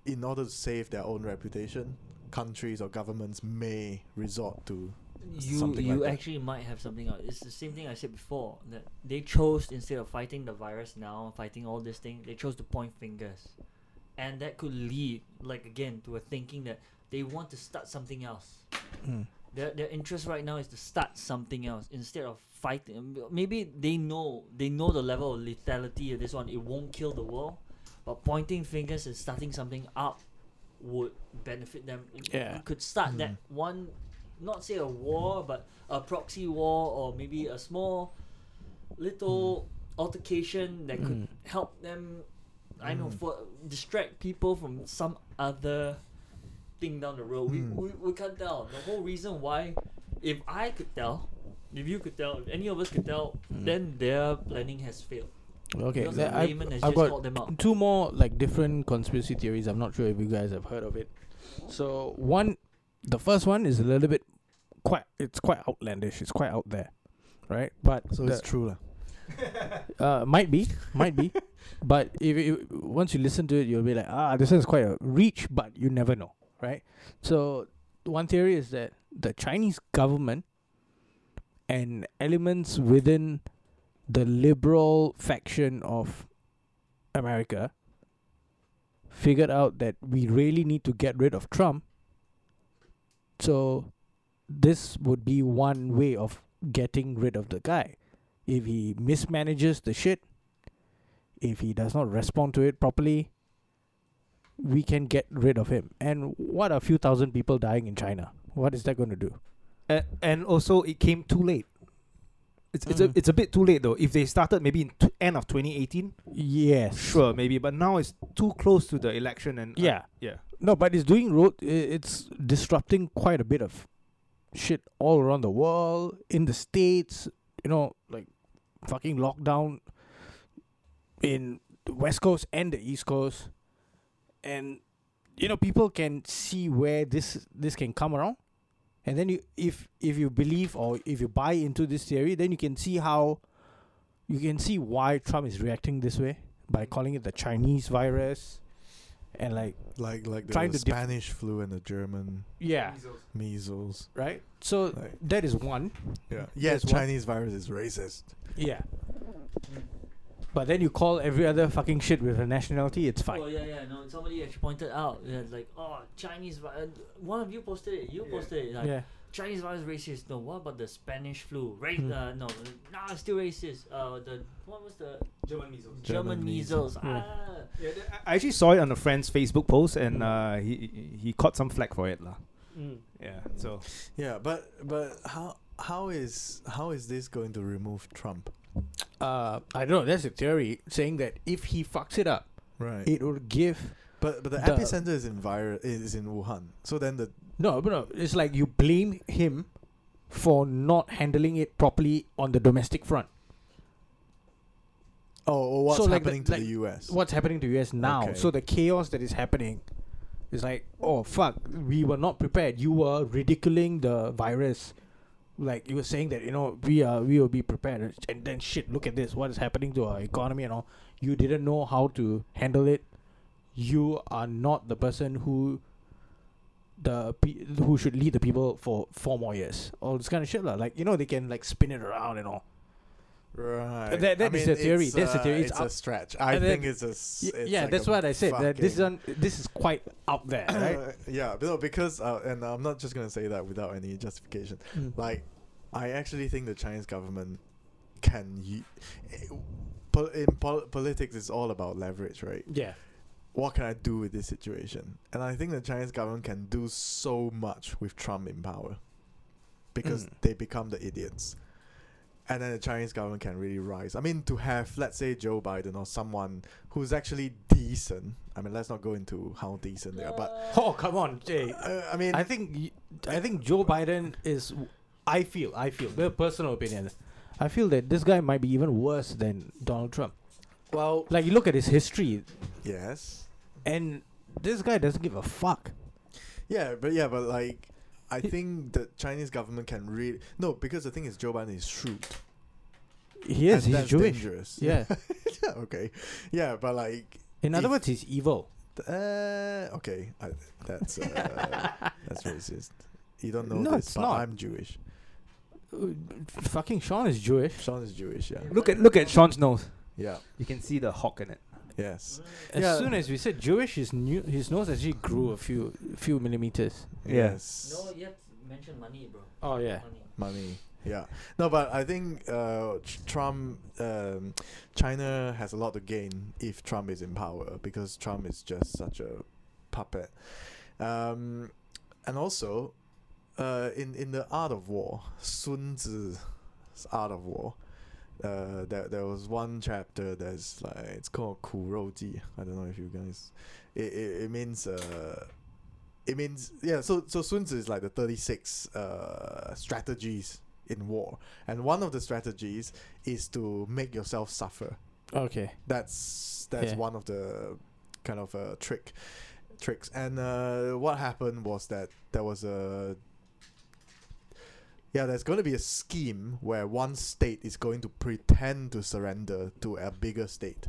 in order to save their own reputation countries or governments may resort to you something you like that. actually might have something else. It's the same thing I said before that they chose instead of fighting the virus now, fighting all this thing, they chose to point fingers, and that could lead, like again, to a thinking that they want to start something else. Mm. Their their interest right now is to start something else instead of fighting. Maybe they know they know the level of lethality of this one. It won't kill the world, but pointing fingers and starting something up would benefit them. It- Yeah. it could start that Mm. one, not say a war, but a proxy war or maybe a small little altercation that could Mm. help them. I know Mm. for distract people from some other thing down the road. Mm. We, we we can't tell the whole reason why. If I could tell, if you could tell, if any of us could tell, Mm. then their planning has failed. Okay, that- the I've, has I've just got called them out. two more like different conspiracy theories. I'm not sure if you guys have heard of it. So one, the first one is a little bit quite. It's quite outlandish. It's quite out there, right? But so it's true lah. Uh, might be, might be, but if you, once you listen to it, you'll be like, ah, this is quite a reach, but you never know, right? So one theory is that the Chinese government and elements within the liberal faction of America figured out that we really need to get rid of Trump. So this would be one way of getting rid of the guy. If he mismanages the shit, if he does not respond to it properly, we can get rid of him. And what a few thousand people dying in China? What is that going to do? and, and also it came too late. It's it's a Mm. it's a bit too late though. If they started maybe in t- end of 2018, Yes. sure maybe, but now it's too close to the election and uh, Yeah. yeah. No, but it's doing road. It's disrupting quite a bit of shit all around the world, in the states. You know, like fucking lockdown in the west coast and the east coast, and you know people can see where this this can come around, and then you if if you believe or if you buy into this theory, then you can see how you can see why Trump is reacting this way by calling it the Chinese virus, and like Like like the Trying to def- Spanish flu and the German yeah, measles. right. So Like, that is one. yeah. Yes, That's one- Chinese virus is racist. Yeah. But then you call every other fucking shit with a nationality, it's fine. Oh yeah, yeah. No, somebody actually pointed out. Yeah, like, oh, Chinese. vi- uh, One of you posted it. You Yeah. posted it. Like, yeah. Chinese virus racist. No, what about the Spanish flu? Right? Hmm. Uh, no, nah, still racist. Uh, the what was the German measles. German, German measles? measles. Yeah. Ah. Yeah, th- I I actually saw it on a friend's Facebook post, and uh, he he- he caught some flack for it, lah. Yeah, so Yeah, but but how how is how is this going to remove Trump? Uh, I don't know. That's a theory saying that if he fucks it up, Right. it will give. but but the, the- epicenter is in vir- is in Wuhan. So then the No, but no. It's like you blame him for not handling it properly on the domestic front. oh, what's So, like the- happening to like the US? What's happening to US now? Okay. So the chaos that is happening is like, oh fuck, we were not prepared. You were ridiculing the virus. Like you were saying that you know we are we will be prepared, and then shit. Look at this. What is happening to our economy and all? You didn't know how to handle it. You are not the person who the pe- who should lead the people for four more years. All this kind of shit, lah. Like you know they can like spin it around and all. Right. That- that I is mean, the theory, that's uh, theory, it's It's a stretch. I and think it's a. it's yeah, like that's a what I said. That this is this is quite out there, right? Uh, yeah, but no, because uh, and I'm not just gonna say that without any justification. Mm. Like, I actually think the Chinese government can. In politics, it's all about leverage, right? yeah. What can I do with this situation? And I think the Chinese government can do so much with Trump in power, because Mm. they become the idiots. And then the Chinese government can really rise. I mean, to have, let's say, Joe Biden or someone who's actually decent. I mean, let's not go into how decent they are, but Oh come on, Jay. uh, I mean, I think I think Joe Biden is. I feel. I feel. Their personal opinion. I feel that this guy might be even worse than Donald Trump. well, Like you look at his history, yes, and this guy doesn't give a fuck. yeah, but yeah, but like, I He- think the Chinese government can really no because the thing is Joe Biden is shrewd. He is. and He's that's Jewish. Dangerous. Yeah. yeah. Okay. Yeah, but like, In other words, he's evil. uh, okay, I, that's uh, that's racist. You don't know No, this, it's but not. I'm Jewish. Fucking Sean is Jewish. Sean is Jewish. Yeah. look at look at Sean's nose. Yeah. You can see the hawk in it. Yes. As Yeah. soon as we said Jewish, his new his nose actually grew a few few millimeters. Yes. No, you have to mention money, bro. Oh yeah. Money. money. Yeah. No, but I think uh, Trump, um, China has a lot to gain if Trump is in power because Trump is just such a puppet. Um, and also, uh, in in the Art of War, Sun Tzu's Art of War, uh, there there was one chapter that's like it's called Kuroji. I don't know if you guys, it it, it means uh, it means yeah. So so Sun Tzu is like the thirty six uh strategies in war, and one of the strategies is to make yourself suffer. Okay, that's that's yeah. one of the kind of uh, trick tricks. And uh, what happened was that there was a yeah, there's going to be a scheme where one state is going to pretend to surrender to a bigger state.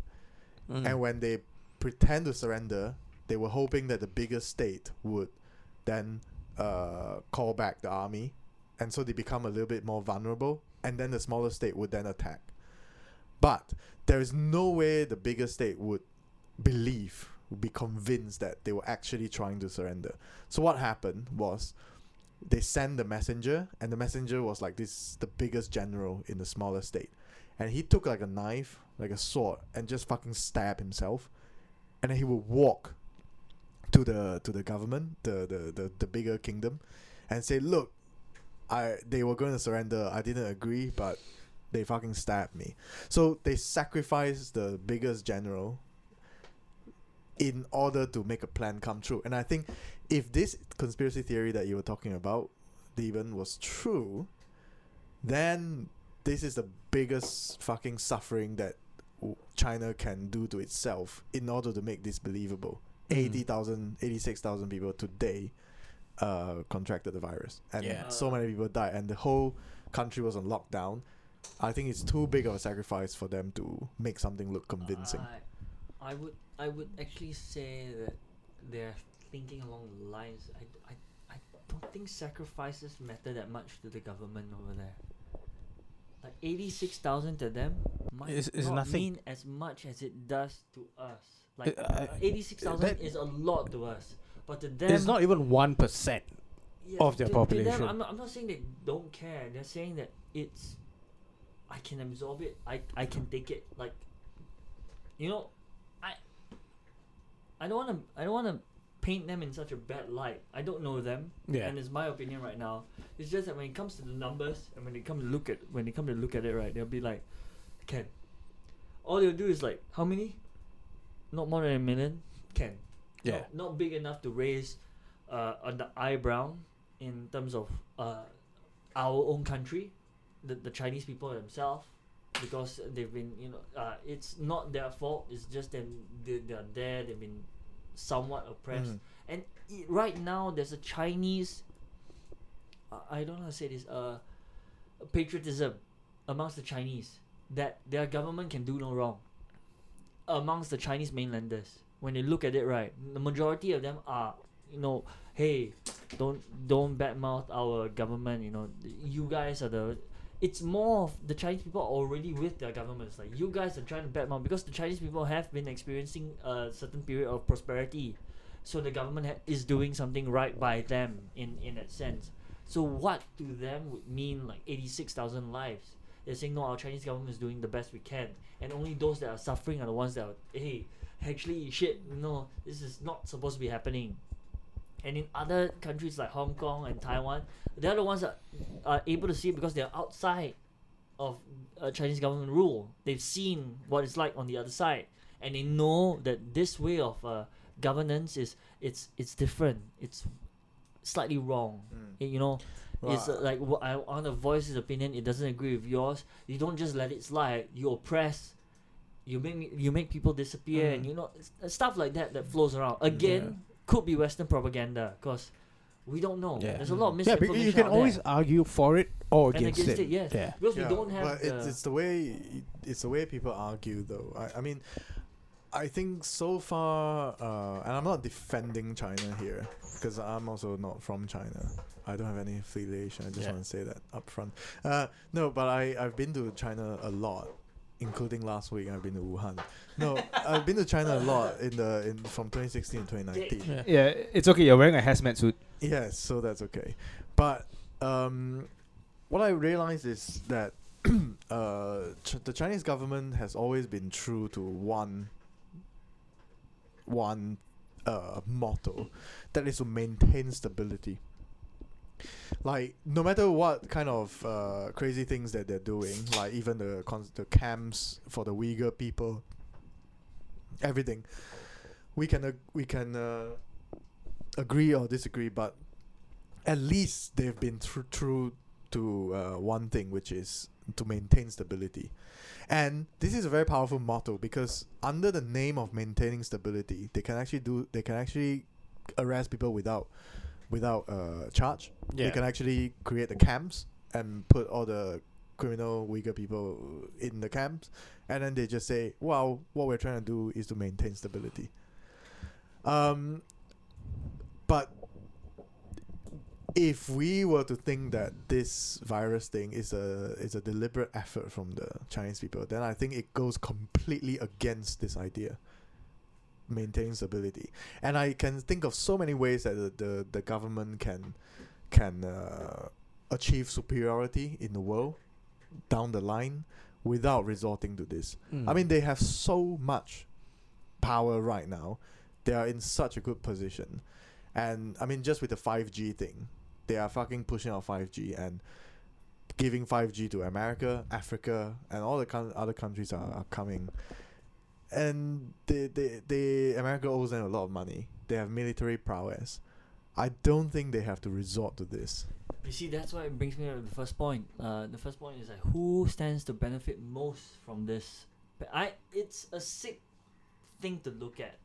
Mm. And when they pretend to surrender, they were hoping that the bigger state would then uh, call back the army. And so they become a little bit more vulnerable. And then the smaller state would then attack. But there is no way the bigger state would believe, would be convinced that they were actually trying to surrender. So what happened was they sent the messenger, and the messenger was like this the biggest general in the smaller state. And he took like a knife, like a sword, and just fucking stab himself. And then he would walk to the to the government, the, the, the, the bigger kingdom, and say, Look, I they were going to surrender. I didn't agree, but they fucking stabbed me. So they sacrificed the biggest general in order to make a plan come true. And I think if this conspiracy theory that you were talking about, Devon, was true, then this is the biggest fucking suffering that China can do to itself in order to make this believable. Mm. 80,000, 86,000 people today uh, contracted the virus. And Yeah. so many people died. And the whole country was on lockdown. I think it's too big of a sacrifice for them to make something look convincing. I, I would I would actually say that they're thinking along the lines. I, I, I don't think sacrifices matter that much to the government over there. Like eighty six thousand to them might Is- is not nothing. mean as much as it does to us. Like Uh, uh, eighty six thousand is a lot to us, but to them it's not even one percent. yeah, of their to- to them. I'm, not, I'm not saying they don't care. They're saying that it's, I can absorb it. I, I can take it. Like, you know, I don't want to. I don't want to paint them in such a bad light. I don't know them, Yeah. and it's my opinion right now. It's just that when it comes to the numbers and when they come to look at when they come to look at it, right, they'll be like, Ken. All they'll do is like, how many? Not more than a million. Ken. Yeah. Not, not big enough to raise uh, on the eyebrow in terms of uh, our own country, the, the Chinese people themselves, because they've been, you know, uh, it's not their fault. It's just them. They, they're there. They've been somewhat oppressed. Mm. And i right now, there's a Chinese. Uh, I don't know how to say this. Uh, patriotism amongst the Chinese that their government can do no wrong. Amongst the Chinese mainlanders, when they look at it, right, the majority of them are, you know, hey, don't don't badmouth our government. You know, you guys are the. It's more of the Chinese people are already with their governments. Like you guys are trying to badmouth because the Chinese people have been experiencing a certain period of prosperity, so the government ha- is doing something right by them in in that sense. So what to them would mean like eighty six thousand lives? They're saying no, our Chinese government is doing the best we can, and only those that are suffering are the ones that are hey, actually shit, no, this is not supposed to be happening. And in other countries like Hong Kong and Taiwan, they're the ones that are able to see it because they're outside of uh, Chinese government rule. They've seen what it's like on the other side, and they know that this way of uh, governance is it's it's different. It's slightly wrong. Mm. You know, it's uh, like I want to voice his opinion. It doesn't agree with yours. You don't just let it slide. You oppress. You make you make people disappear, and Mm. you know stuff like that that flows around. Again, could be Western propaganda because we don't know. Yeah. There's a lot of Yeah, misinformation. but you can out always there. argue for it or and against, against it. it. Yes, Yeah. because yeah, we don't have but the. it's, it's the way it's the way people argue though. I, I mean, I think so far, uh, and I'm not defending China here because I'm also not from China. I don't have any affiliation. I just Yeah. want to say that up front. Uh, no, but I I've been to China a lot, including last week. I've been to Wuhan. No, I've been to China a lot in the in from 2016 to 2019. Yeah. Yeah, it's okay. You're wearing a hazmat suit. Yes, so that's okay. But um, what I realized is that uh, ch- the Chinese government has always been true to one one uh, motto, that is to maintain stability. Like no matter what kind of uh, crazy things that they're doing, like even the cons- the camps for the Uyghur people, everything, we can we can uh, agree or disagree, but at least they've been thr- true to uh, one thing, which is to maintain stability. And this is a very powerful motto because under the name of maintaining stability, they can actually do they can actually arrest people without without uh, charge. They Yeah. can actually create the camps and put all the criminal Uyghur people in the camps, and then they just say, "Well, what we're trying to do is to maintain stability." Um, but if we were to think that this virus thing is a is a deliberate effort from the Chinese people, then I think it goes completely against this idea. Maintain stability, and I can think of so many ways that the the, the government can can uh, achieve superiority in the world down the line without resorting to this. Mm. I mean, they have so much power right now. They are in such a good position. And I mean, just with the 5G thing, they are fucking pushing out 5G and giving 5G to America, Africa, and all the con- other countries are, are coming. And they, they, they, America owes them a lot of money. They have military prowess. I don't think they have to resort to this. You see, that's why it brings me to the first point. Uh, the first point is like who stands to benefit most from this? But I, it's a sick thing to look at.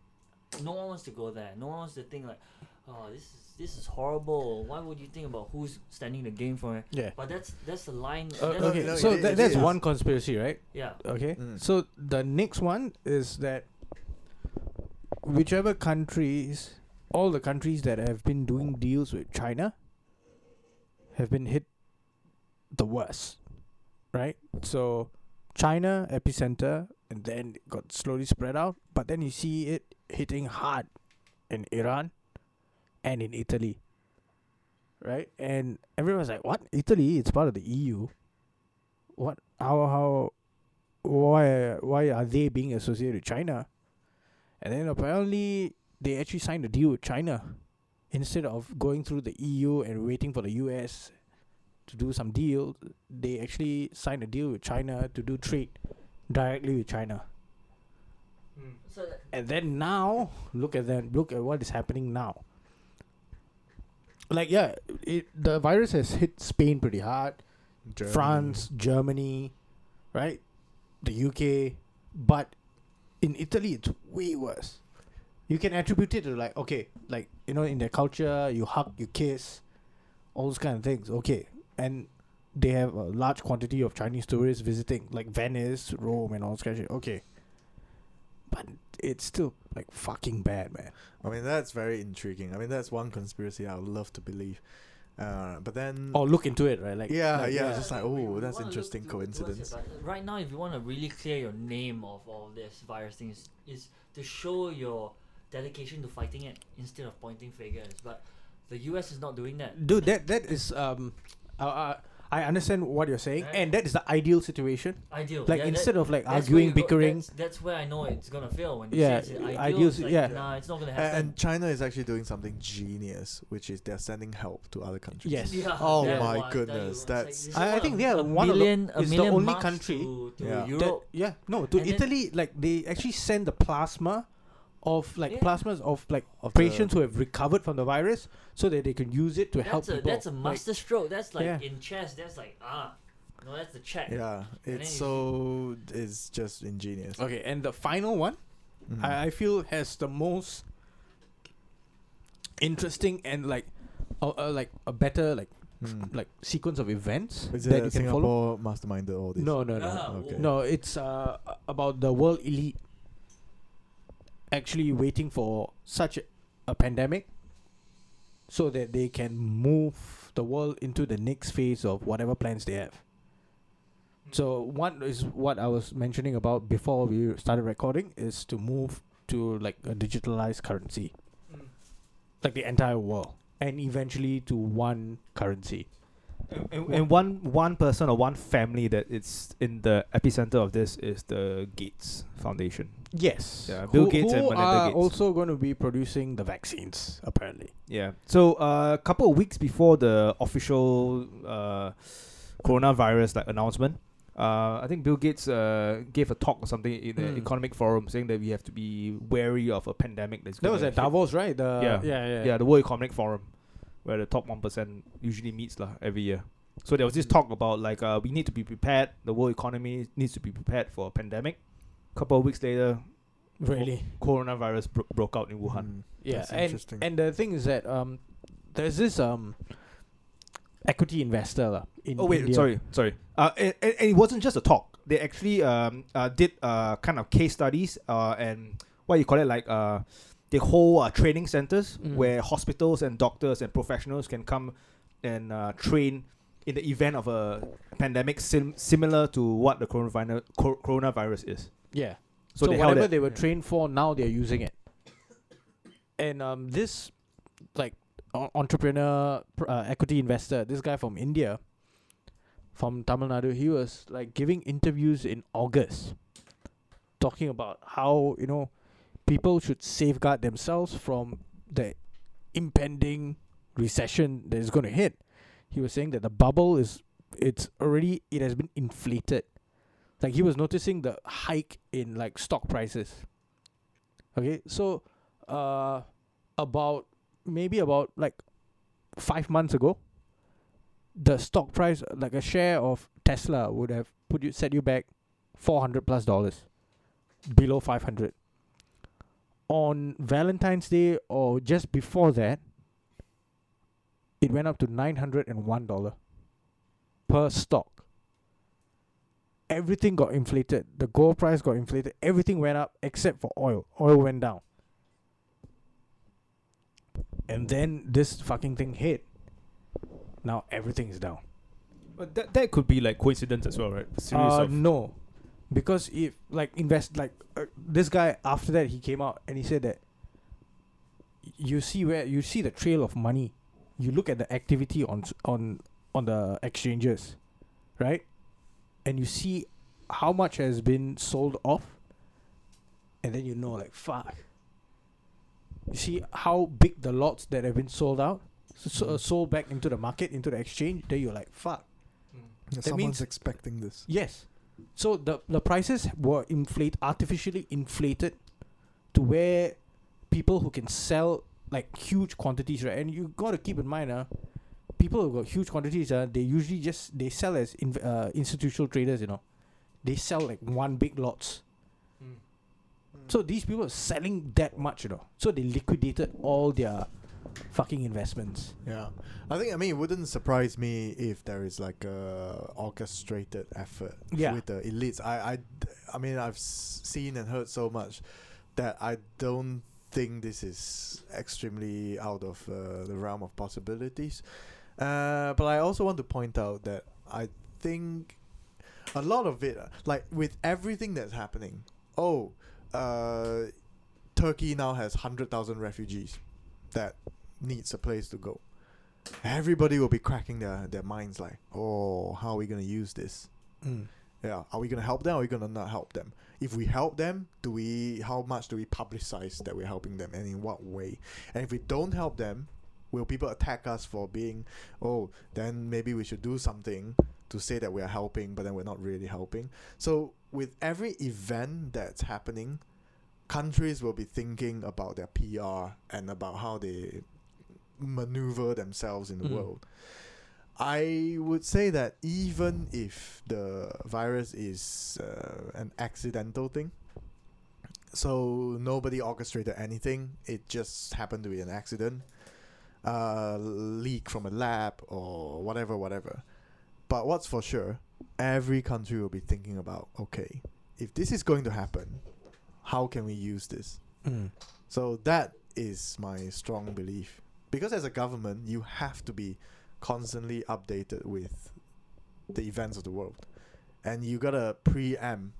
No one wants to go there. No one wants to think like, oh, this is this is horrible. Why would you think about who's standing the game for it? yeah. But that's that's the line. Uh, that's okay, no, so that, that's is. one conspiracy, right? Yeah. Okay. Mm. So the next one is that whichever countries, all the countries that have been doing deals with China, have been hit the worst, right? So China epicenter, and then it got slowly spread out. But then you see it hitting hard in Iran and in Italy, right? And everyone's like, "What? Italy? It's part of the EU. What? How? How? Why? Why are they being associated with China?" And then apparently they actually signed a deal with China instead of going through the EU and waiting for the US to do some deal. They actually signed a deal with China to do trade directly with China. Hmm. So that, And then now, look at that. Look at what is happening now. Like yeah, it the virus has hit Spain pretty hard, Germany. France, Germany, right, the UK, but in Italy it's way worse. You can attribute it to like okay, like you know, in their culture, you hug, you kiss, all those kind of things. Okay, and they have a large quantity of Chinese tourists visiting, like Venice, Rome, and all those kind of shit. Okay, but it's still like fucking bad, man. I mean, that's very intriguing. I mean, that's one conspiracy I would love to believe. Uh, but then, Or look into it, right? Like Yeah, like, yeah, just like, oh, that's wanna look interesting to- it, coincidence. but right now, if you want to really clear your name of all this virus thing, is, is to show your dedication to fighting it instead of pointing fingers. But the US is not doing that. dude that that is um uh, uh, i understand what you're saying Right. and that is the ideal situation Ideal. like yeah, that- instead of like arguing you bickering That's, that's where I know it's gonna fail when you Yeah, say it's ideal. ideal it's like, yeah. Nah, it's not gonna happen. and China is actually doing something genius, which is they're sending help to other countries. Yes. Yeah, Oh that my one, goodness, you, that's- this is I- I think a- they are a one of the- million, a it's the only country to, to Yeah. That- That- yeah no to And then- italy like they actually send the plasma of like Yeah. plasmas of like Of patients who have recovered from the virus so that they can use it to help that's a people that's a Like, master stroke. That's like Yeah. in chess. That's like ah, no, that's the check. Yeah, it's so it's just ingenious. okay and the final one Mhm. I, I feel has the most interesting and like uh, uh, like a better like Mm. like sequence of events is that it you can follow Mastermind masterminded all this? No, no, no. Ah, Okay. No, it's uh, about the world elite actually waiting for such a pandemic so that they can move the world into the next phase of whatever plans they have. So one is what I was mentioning about before we started recording is to move to like a digitalized currency, Mm. like the entire world, and eventually to one currency. And, and, and one one person or one family that it's in the epicenter of this is the Gates Foundation. Yes. Yeah, Bill who, Gates and who Melinda are Gates. also going to be producing the vaccines, apparently. Yeah. So uh, a couple of weeks before the official uh, coronavirus like announcement, uh, I think Bill Gates uh, gave a talk or something in the Hmm. economic forum saying that we have to be wary of a pandemic that's That was at hit- Davos, right? The Yeah. yeah, yeah. yeah, the World Economic Forum, where the top one percent usually meets lah every year. So there was this talk about like uh, we need to be prepared. The world economy needs to be prepared for a pandemic. A couple of weeks later, really. coronavirus bro- broke out in Wuhan. Mm. Yeah, and interesting. and the thing is that um, there's this um, equity investor lah. In Oh wait, India. sorry, sorry. Uh, and, and, and it wasn't just a talk. They actually um uh, did uh kind of case studies uh and what you call it like uh the whole uh, training centers Mm. where hospitals and doctors and professionals can come and uh, train in the event of a pandemic sim- similar to what the coronavirus cor- coronavirus is. Yeah. So, So, they whatever they were yeah. trained for, now they're using it. And um, this, like, o- entrepreneur, pr- uh, equity investor, this guy from India, from Tamil Nadu, he was like giving interviews in August, talking about how you know people should safeguard themselves from the impending recession that is going to hit. He was saying that the bubble is it's already it has been inflated. Like he was noticing the hike in like stock prices. Okay so uh about maybe about like five months ago the stock price like a share of tesla would have put you set you back 400 plus dollars below 500 on valentine's day or just before that it went up to 901 dollar per stock everything got inflated. The gold price got inflated. Everything went up except for oil. Oil went down. And then this fucking thing hit. Now everything is down. But that that could be like coincidence as well, right? Uh, no, because if like invest like uh, this guy after that he came out and he said that you see where you see the trail of money, you look at the activity on on on the exchanges, right, and you see how much has been sold off, and then you know like fuck. You see how big the lots that have been sold out, so, so, uh, Mhm. sold back into the market into the exchange. Then you're like fuck. Yeah, That someone's means- expecting this. Yes. So the the prices were inflate artificially inflated to where people who can sell like huge quantities, right? And you got to keep in mind, uh, people who got huge quantities, uh, they usually just they sell as in, uh, institutional traders, you know. They sell like one big lots. So these people are selling that much, you know. So they liquidated all their fucking investments. Yeah, I think I mean it wouldn't surprise me if there is like a orchestrated effort Yeah. with the elites. I, I, I mean I've seen and heard so much that I don't think this is extremely out of uh, the realm of possibilities. Uh, but I also want to point out that I think a lot of it, uh, like with everything that's happening, oh, uh, Turkey now has hundred thousand refugees that needs a place to go. Everybody will be cracking their, their minds like, oh, how are we gonna use this? Mm. Yeah, are we gonna help them? Or are we gonna not help them? If we help them, do we? How much do we publicize that we're helping them, and in what way? And if we don't help them, will people attack us for being? Oh, then maybe we should do something to say that we are helping, but then we're not really helping. So with every event that's happening, countries will be thinking about their PR and about how they maneuver themselves in the Mm. world. I would say that even if the virus is uh, an accidental thing, so nobody orchestrated anything, it just happened to be an accident, uh, leak from a lab or whatever, whatever. But what's for sure, every country will be thinking about okay, if this is going to happen, how can we use this? So that is my strong belief. Because as a government, you have to be constantly updated with the events of the world. And you gotta preempt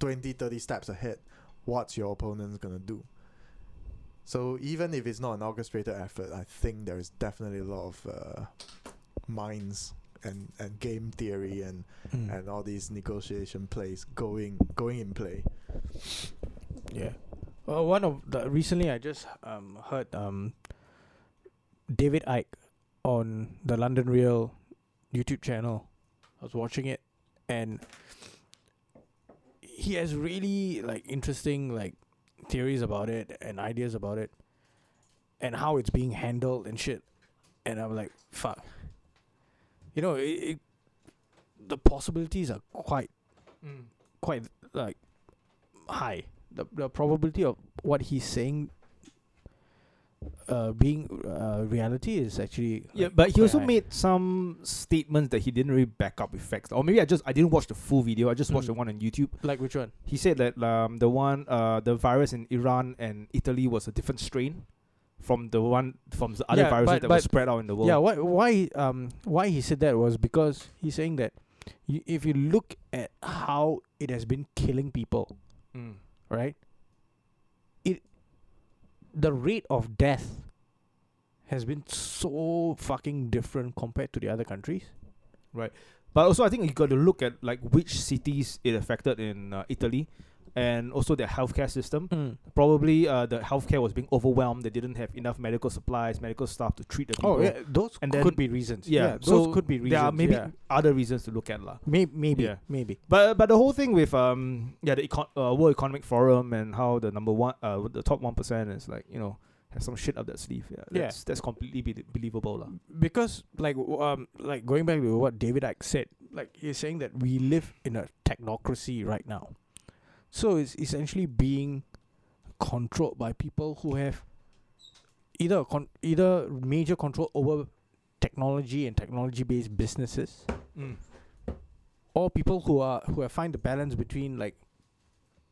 20, 30 steps ahead what's your opponent's gonna do. So even if it's not an orchestrated effort, I think there is definitely a lot of uh, minds and, and game theory and, Mm. and all these negotiation plays going going in play. Yeah. Well, one of the recently I just um heard um David Icke on the London Real YouTube channel. I was watching it and he has really like interesting like theories about it and ideas about it and how it's being handled and shit. And I'm like, fuck. You know, it, it the possibilities are quite mm. quite like high. The the probability of what he's saying uh, being uh, reality is actually Yeah, like, but he also high. made some statements that he didn't really back up with facts. Or maybe I just I didn't watch the full video. I just watched the Mm. one on YouTube. like which one? He said that um the one uh the virus in Iran and Italy was a different strain from the one from the other Yeah, viruses but- that were but- spread out in the world. Yeah, why why um why he said that was because he's saying that you, if you look at how it has been killing people, Mm. right? The rate of death has been so fucking different compared to the other countries. Right. But also, I think you got to look at like which cities it affected in uh, Italy, and also their healthcare system. Probably uh, the healthcare was being overwhelmed. They didn't have enough medical supplies, medical staff to treat the people. Oh yeah, those And could be reasons. yeah. those so could be reasons. There are maybe yeah. other reasons to look at, lah. May- maybe, Yeah. maybe. But but the whole thing with um yeah the econ- uh, World Economic Forum and how the number one uh the top one percent is like you know has some shit up their sleeve. Yeah, Yeah. that's that's completely be- believable, lah. because like w- um like going back to what David Icke said, like he's saying that we live in a technocracy right now, so it's essentially being controlled by people who have either con- either major control over technology and technology based businesses, Mm. or people who are who have find the balance between like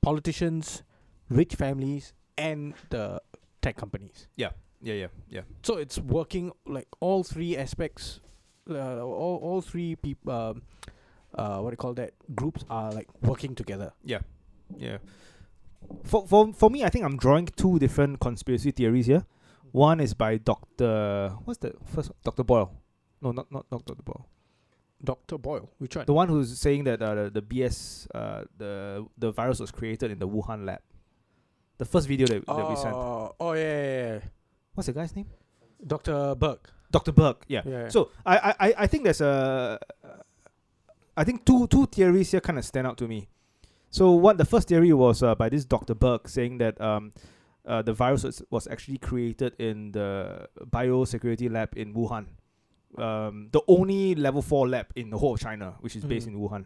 politicians, rich families, and the tech companies. Yeah, yeah, yeah. So it's working like all three aspects, uh, all all three people. Um, uh, what do you call that? Groups are like working together. Yeah. For for for me, I think I'm drawing two different conspiracy theories here. One is by Doctor what's the first one? Doctor Boyle. No, not not Doctor Boyle. Doctor Boyle, which one? The one who's saying that uh, the, the BS uh, the the virus was created in the Wuhan lab. The first video that, that we sent. Oh, oh yeah, yeah, yeah. What's the guy's name? Doctor Burke. Dr. Burke. Yeah. Yeah. So I, I, I- I think there's a, I think two two theories here kind of stand out to me. So what the first theory was uh, by this Dr. Burke saying that um, uh, the virus was, was actually created in the biosecurity lab in Wuhan, um, the only level four lab in the whole of China, which is based Mhm. in Wuhan,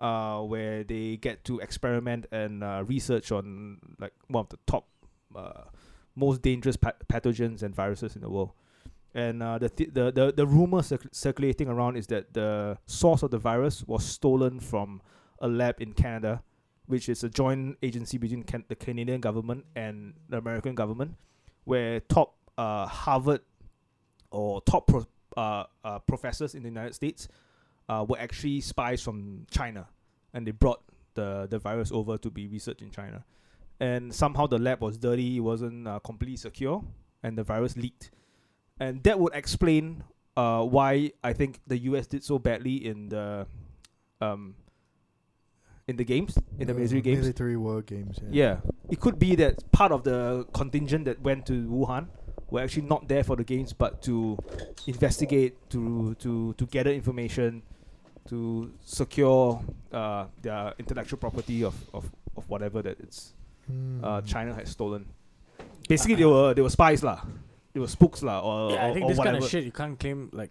uh, where they get to experiment and uh, research on like one of the top, uh, most dangerous pa- pathogens and viruses in the world and uh, the, th- the the the rumor circ- circulating around is that the source of the virus was stolen from a lab in Canada, which is a joint agency between can- the Canadian government and the American government, where top uh, Harvard or top pro- uh, uh, professors in the United States uh, were actually spies from China, and they brought the the virus over to be researched in China, and somehow the lab was dirty, it wasn't uh, completely secure, and the virus leaked. And that would explain uh, why I think the US did so badly in the um in the games in the military games. Military war games. Yeah. Yeah, it could be that part of the contingent that went to Wuhan were actually not there for the games, but to investigate, to to to gather information, to secure uh, their intellectual property of, of, of whatever that it's uh, Hmm. China had stolen. Basically, they were they were spies lah, they were spooks lah, or yeah, or, I think or this whatever, kind of shit you can't claim like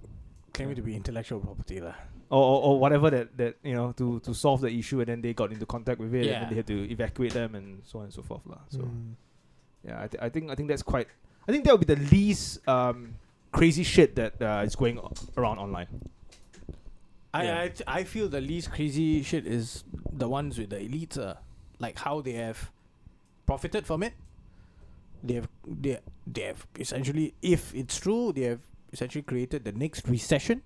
claim it to be intellectual property lah. Or, or, or whatever that, that you know to, to solve the issue, and then they got into contact with it, and Yeah. then they had to evacuate them, and so on and so forth lah. So. Hmm. Yeah, I, th- I think I think that's quite. I think that would be the least um, crazy shit that uh, is going around online. I Yeah. I, th- I feel the least crazy shit is the ones with the elites, uh, like how they have profited from it. They have they they have essentially, if it's true, they have essentially created the next recession.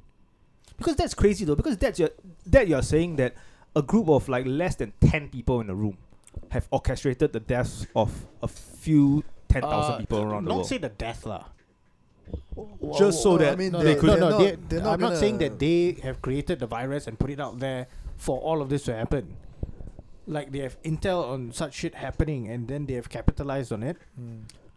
Because that's crazy though. Because that's your that you're saying that a group of like less than ten people in a room have orchestrated the deaths of a few ten thousand Uh, people around the world. Not say the death lah. Just so that I mean, No, they no, could- no, they're no, not- they- they're not I'm not saying that they have created the virus and put it out there for all of this to happen. Like they have intel on such shit happening and then they have capitalized on it.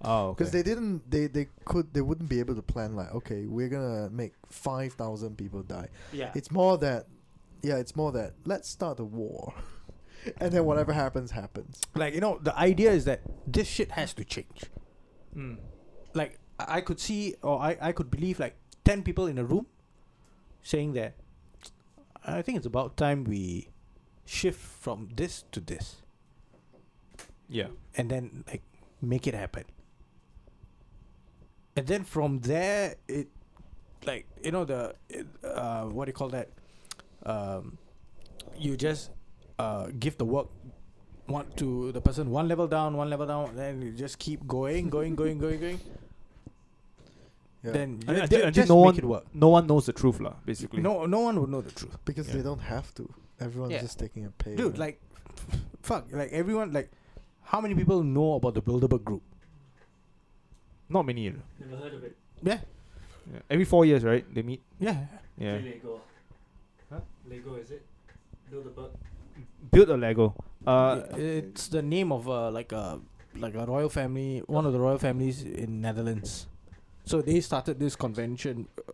Oh, Because they didn't, they they could, they wouldn't be able to plan like, okay, we're gonna make five thousand people die. Yeah. It's more that, yeah, it's more that let's start a war, and then whatever happens happens. like you know the idea is that this shit has to change Mm. like i I could see or i, I could believe like 10 people in a room saying that i think it's about time we shift from this to this Yeah. and then like make it happen and then from there it like you know the uh what do you call that um you just uh give the work one to the person one level down one level down then you just keep going going going going going Yeah. then I- you I think- I think just no make one- it work No one knows the truth, lah. Basically. no no one would know the truth because Yeah. they don't have to. Everyone's Yeah. just taking a pay. dude like fuck like everyone like how many people know about the Bilderberg group Not many. lah. Never heard of it. yeah Yeah. Every four years, right? They meet. yeah Yeah. Lego. Huh? Lego is it? Build a boat. Build a Lego. Uh, Yeah, it's the name of uh, like a like a royal family, one of the royal families in Netherlands. So they started this convention uh,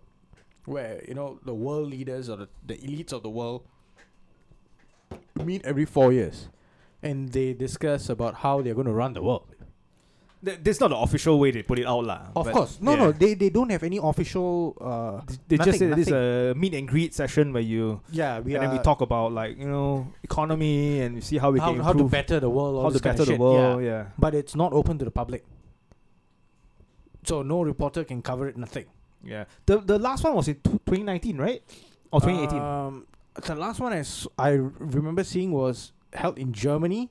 where you know the world leaders or the, the elites of the world meet every four years, and they discuss about how they're going to run the world. Th- that's not the official way they put it out, lah. Of but course, no, yeah. no, they they don't have any official. Uh, They nothing, just said this is a meet and greet session where you yeah, we and then we talk about like you know economy and we see how we how, can how to better the world, all how to better the shit, world. yeah. Yeah. but it's not open to the public. So no reporter can cover it. Nothing. yeah, The the last one was in tw 2019, right? Or 2018. Um, the last one I, s- I r- remember seeing was held in Germany,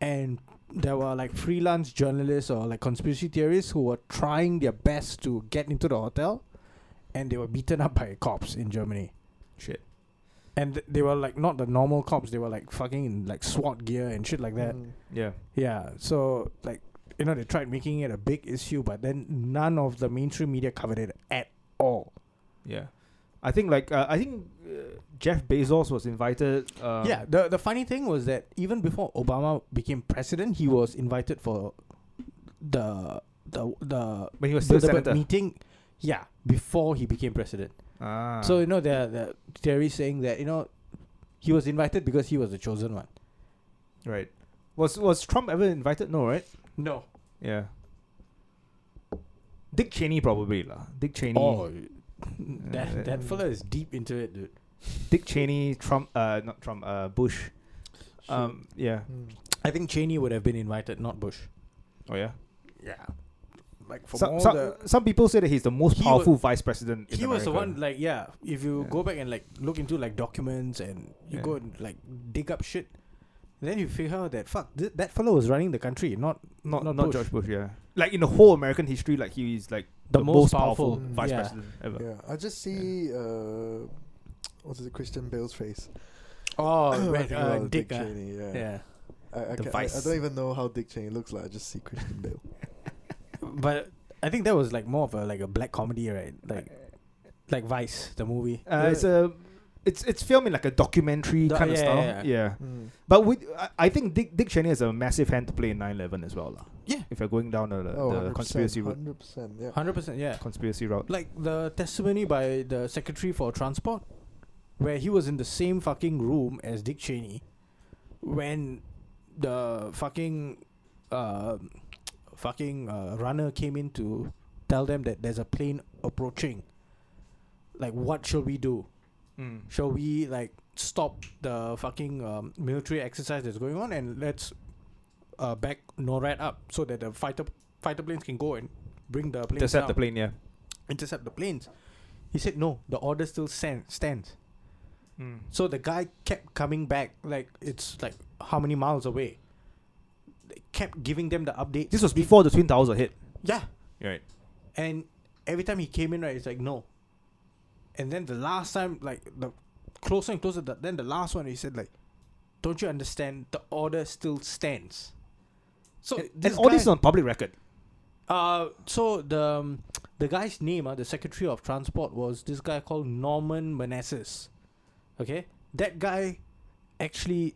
and there were like freelance journalists or like conspiracy theorists who were trying their best to get into the hotel, and they were beaten up by cops in Germany. Shit. And th- they were like not the normal cops; they were like fucking in like SWAT gear and shit like that. Mm. Yeah. Yeah, so like you know they tried making it a big issue, but then none of the mainstream media covered it at all. Yeah. I think like uh, I think Jeff Bezos was invited. Um, yeah, the the funny thing was that even before Obama became president, he was invited for the the the when he was still senator. meeting. Yeah, before he became president. Ah. So you know the the theory saying that you know he was invited because he was the chosen one. right. Was was Trump ever invited? No, right? No. Yeah. Dick Cheney probably lah. Dick Cheney. Oh, that that fella is deep into it, dude. Dick Cheney. Trump. Uh, not Trump. Uh, Bush. Um. Yeah. Mm. I think Cheney would have been invited, not Bush. Oh yeah. Yeah. Like for Some, all some, the some people say that he's the most He powerful vice president. In he was the one like yeah if you Yeah. go back and like look into like documents and you Yeah. go and like dig up shit then you figure out that fuck th- that fellow was running the country not Not not not, Bush. George Bush. Yeah. Like in the whole American history, like he is like The the, most most, powerful. powerful, Mm. vice Yeah. president ever. Yeah, I just see uh, what's it, Christian Bale's face. oh When right, uh, about Dick, uh, Cheney. Yeah. yeah I, I, The ca- I, I don't even know how Dick Cheney looks like. I just see Christian Bale. but I think that was like more of a like a black comedy right like like Vice the movie Uh, it's a, it's it's filmed in like a documentary Do- kind of yeah, style. yeah, Yeah, yeah. Mm. but with I, I think Dick Dick Cheney has a massive hand to play in 9/11 as well, lah. Yeah. If you're going down the, Oh, the 100%, conspiracy route, 100%. Yeah. hundred percent yeah conspiracy route. like the testimony by the secretary for transport where he was in the same fucking room as Dick Cheney when the fucking uh, fucking uh, runner came in to tell them that there's a plane approaching like what shall we do Mm. shall we like stop the fucking um, military exercise that's going on and let's uh, back NORAD up so that the fighter fighter planes can go and bring the planes Intercept down the plane, yeah. intercept the planes. He said no, the order still stand, stands. Mm. So the guy kept coming back, like it's like how many miles away. They kept giving them the update. This was before the twin towers were hit. yeah, Right. and every time he came in, right, it's like no. And then the last time, like the closer and closer, the, then the last one, he said like, "Don't you understand? The order still stands." So and this and all this is on public record. Uh, so the um, the guy's name, uh, the Secretary of Transport, was this guy called Norman Mineta. Okay, that guy actually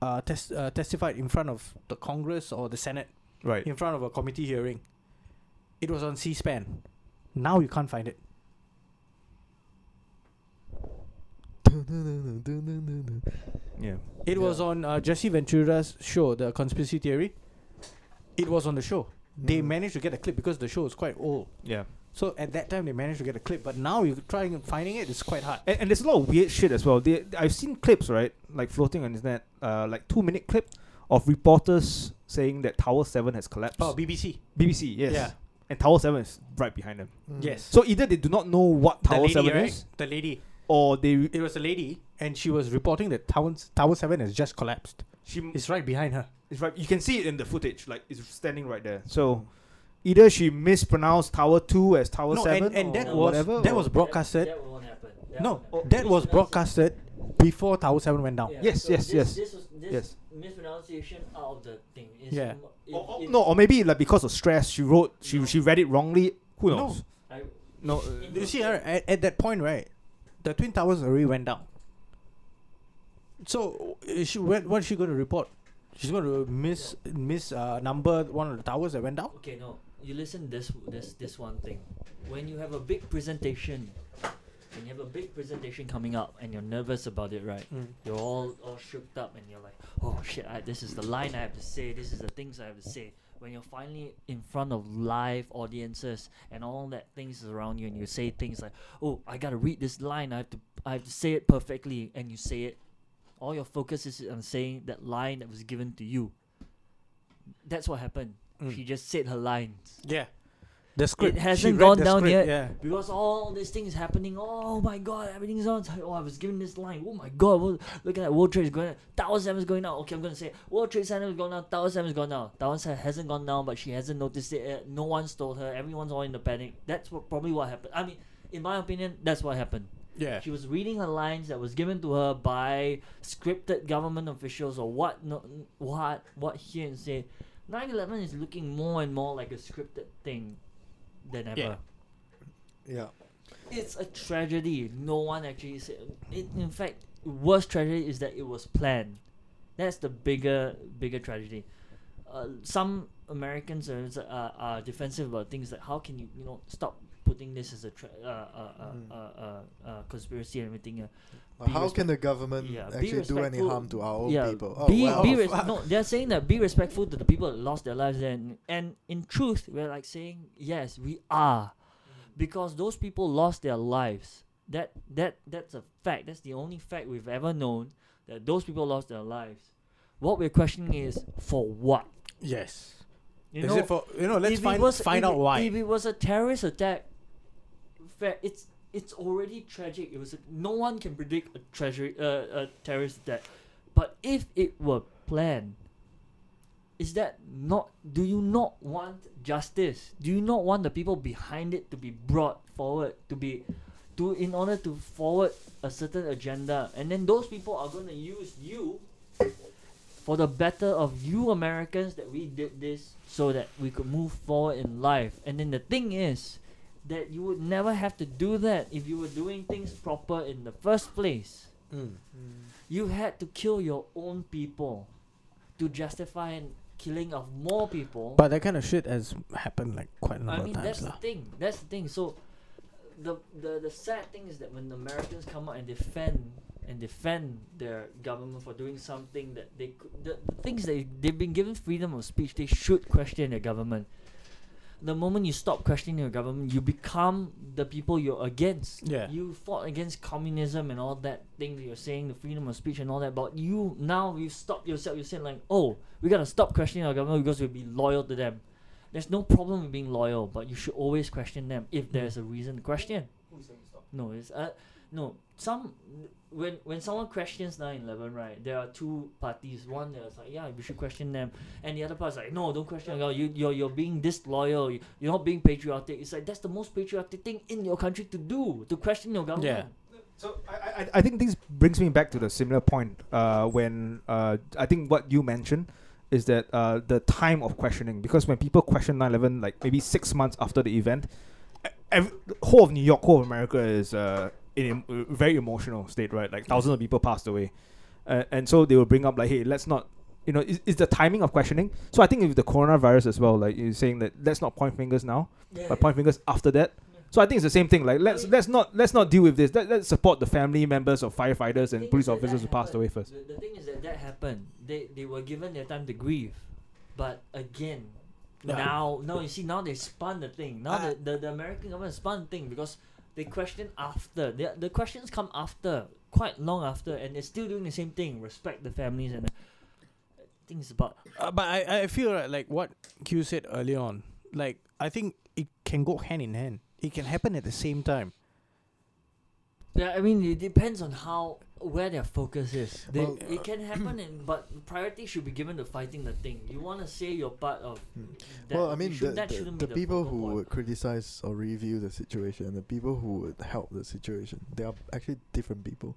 uh, tes- uh testified in front of the Congress or the Senate Right. in front of a committee hearing. It was on C-SPAN. Now you can't find it. Yeah. It was on uh, Jesse Ventura's show, The Conspiracy Theory. It was on the show. They Mm. managed to get a clip because the show is quite old. Yeah. So at that time they managed to get a clip, but now you're trying and finding it, it's quite hard. And, and there's a lot of weird shit as well. They, I've seen clips, right? Like floating on the internet, uh, like two minute clip of reporters saying that Tower 7 has collapsed. Oh, BBC. BBC, yes. Yeah. and Tower Seven is right behind them. Mm. Yes. So either they do not know what Tower lady, Seven right? is, The lady. or they It was a lady, and she was reporting that Tower Tower Seven has just collapsed. she It's right behind her. It's right. You can see it in the footage, like it's standing right there. So either she mispronounced Tower Two as Tower no, Seven, and, and or that was whatever. that was broadcasted. That, that won't happen. That no, won't that was broadcasted before Tower Seven went down. Yeah, Yes, so yes, this, yes. This was this Yes. mispronunciation out of the thing. Is Yeah. mo- if- Or- or- if- no, or maybe like because of stress, she wrote she No. she read it wrongly. Who No. knows? I, No. uh, You see, her- uh, at, at that point, right, the twin towers already went down. So is she when what's she going to report? She's going to miss miss uh, number one of the towers that went down. Okay, no. You listen this this this one thing. When you have a big presentation, when you have a big presentation coming up and you're nervous about it, right? Mm. You're all all shook up and you're like, oh shit, I, this is the line I have to say. This is the things I have to say. When you're finally in front of live audiences and all that things is around you and you say things like, oh, I gotta read this line. I have to I have to say it perfectly, and you say it. All your focus is on saying that line that was given to you. That's what happened. Mm. She just said her lines. Yeah, the script It hasn't gone down script, yet. Yeah, Because all this thing is happening. Oh my god, everything's on time. Oh, I was given this line. Oh my god, look at that. World Trade is going down. Tower 7 is going down. Okay, I'm going to say. World Trade Center is going down. Tower 7 is going down. Tower 7 hasn't gone down, but she hasn't noticed it. yet. No one's told her. Everyone's all in the panic. That's what probably what happened. I mean, in my opinion, that's what happened. yeah. She was reading her lines that was given to her by scripted government officials or what no, what what here and say. 9/11 is looking more and more like a scripted thing than ever. Yeah. Yeah. It's a tragedy. No one actually said. It, in fact, worst tragedy is that it was planned. That's the bigger bigger tragedy. Uh, some Americans are, are are defensive about things like how can you you know stop putting this as a tra- uh, uh, uh, Mm. uh, uh, uh, conspiracy and everything. But Be how can the government yeah, actually do any harm to our own yeah, people? Oh, be well. be res- no, they're saying that be respectful to the people that lost their lives there, and, and in truth, we're like saying yes, we are, mm. because those people lost their lives. That that that's a fact. That's the only fact we've ever known that those people lost their lives. What we're questioning is for what. Yes. You Is know, it for you know? Let's find was- find out it- why. If it was a terrorist attack, fair, it's it's already tragic. It was a, no one can predict a treasury uh, a terrorist attack, but if it were planned, is that not? Do you not want justice? Do you not want the people behind it to be brought forward to be, to in order to forward a certain agenda, and then those people are going to use you for the better of you Americans that we did this so that we could move forward in life. And then the thing is that you would never have to do that if you were doing things proper in the first place. Mm. You had to kill your own people to justify an killing of more people. But that kind of shit has happened like quite a number I mean of that's times the thing. That's the thing. So the the the sad thing is that when the Americans come out and defend and defend their government for doing something that they could, the, the things that they've been given freedom of speech, they should question their government. The moment you stop questioning your government, you become the people you're against. Yeah. You fought against communism and all that thing that you're saying, the freedom of speech and all that. But you now you stop yourself. You're saying like, oh, we gotta stop questioning our government because we'll be loyal to them. There's no problem with being loyal, but you should always question them if there's a reason to question. No, it's uh, no. Some when when someone questions 9/11, right? There are two parties. One that's like, yeah, we should question them, and the other part is like, no, don't question them. You you're you're being disloyal. You, you're not being patriotic. It's like that's the most patriotic thing in your country to do to question your government. yeah So I, I, I think this brings me back to the similar point uh, when uh, I think what you mentioned is that uh, the time of questioning because when people question 9-11 like maybe six months after the event every, whole of New York whole of America is uh, in a very emotional state right like thousands of people passed away uh, and so they will bring up like hey let's not you know is, is the timing of questioning so I think with the coronavirus as well like you're saying that let's not point fingers now Yeah. but point fingers after that so I think it's the same thing. Like let's mean- let's not let's not deal with this. Let, let's support the family members of firefighters and police officers who passed away first. The, the thing is that that happened. They they were given their time to grieve, but again, now no, you see now they spun the thing. Now Ah. the, the the American government spun the thing because they question after. The the questions come after, quite long after, and they're still doing the same thing. Respect the families and. The, things about Uh, but I, I feel right, like what Q said earlier on. Like I think it can go hand in hand. It can happen at the same time. Yeah, I mean it depends on how where their focus is. They, Well, it can happen, in, but priority should be given to fighting the thing. You want to say you're part of. Hmm. That, well, I mean, should- the, that the, shouldn't the people who point. would criticize or review the situation, the people who would help the situation, they are actually different people.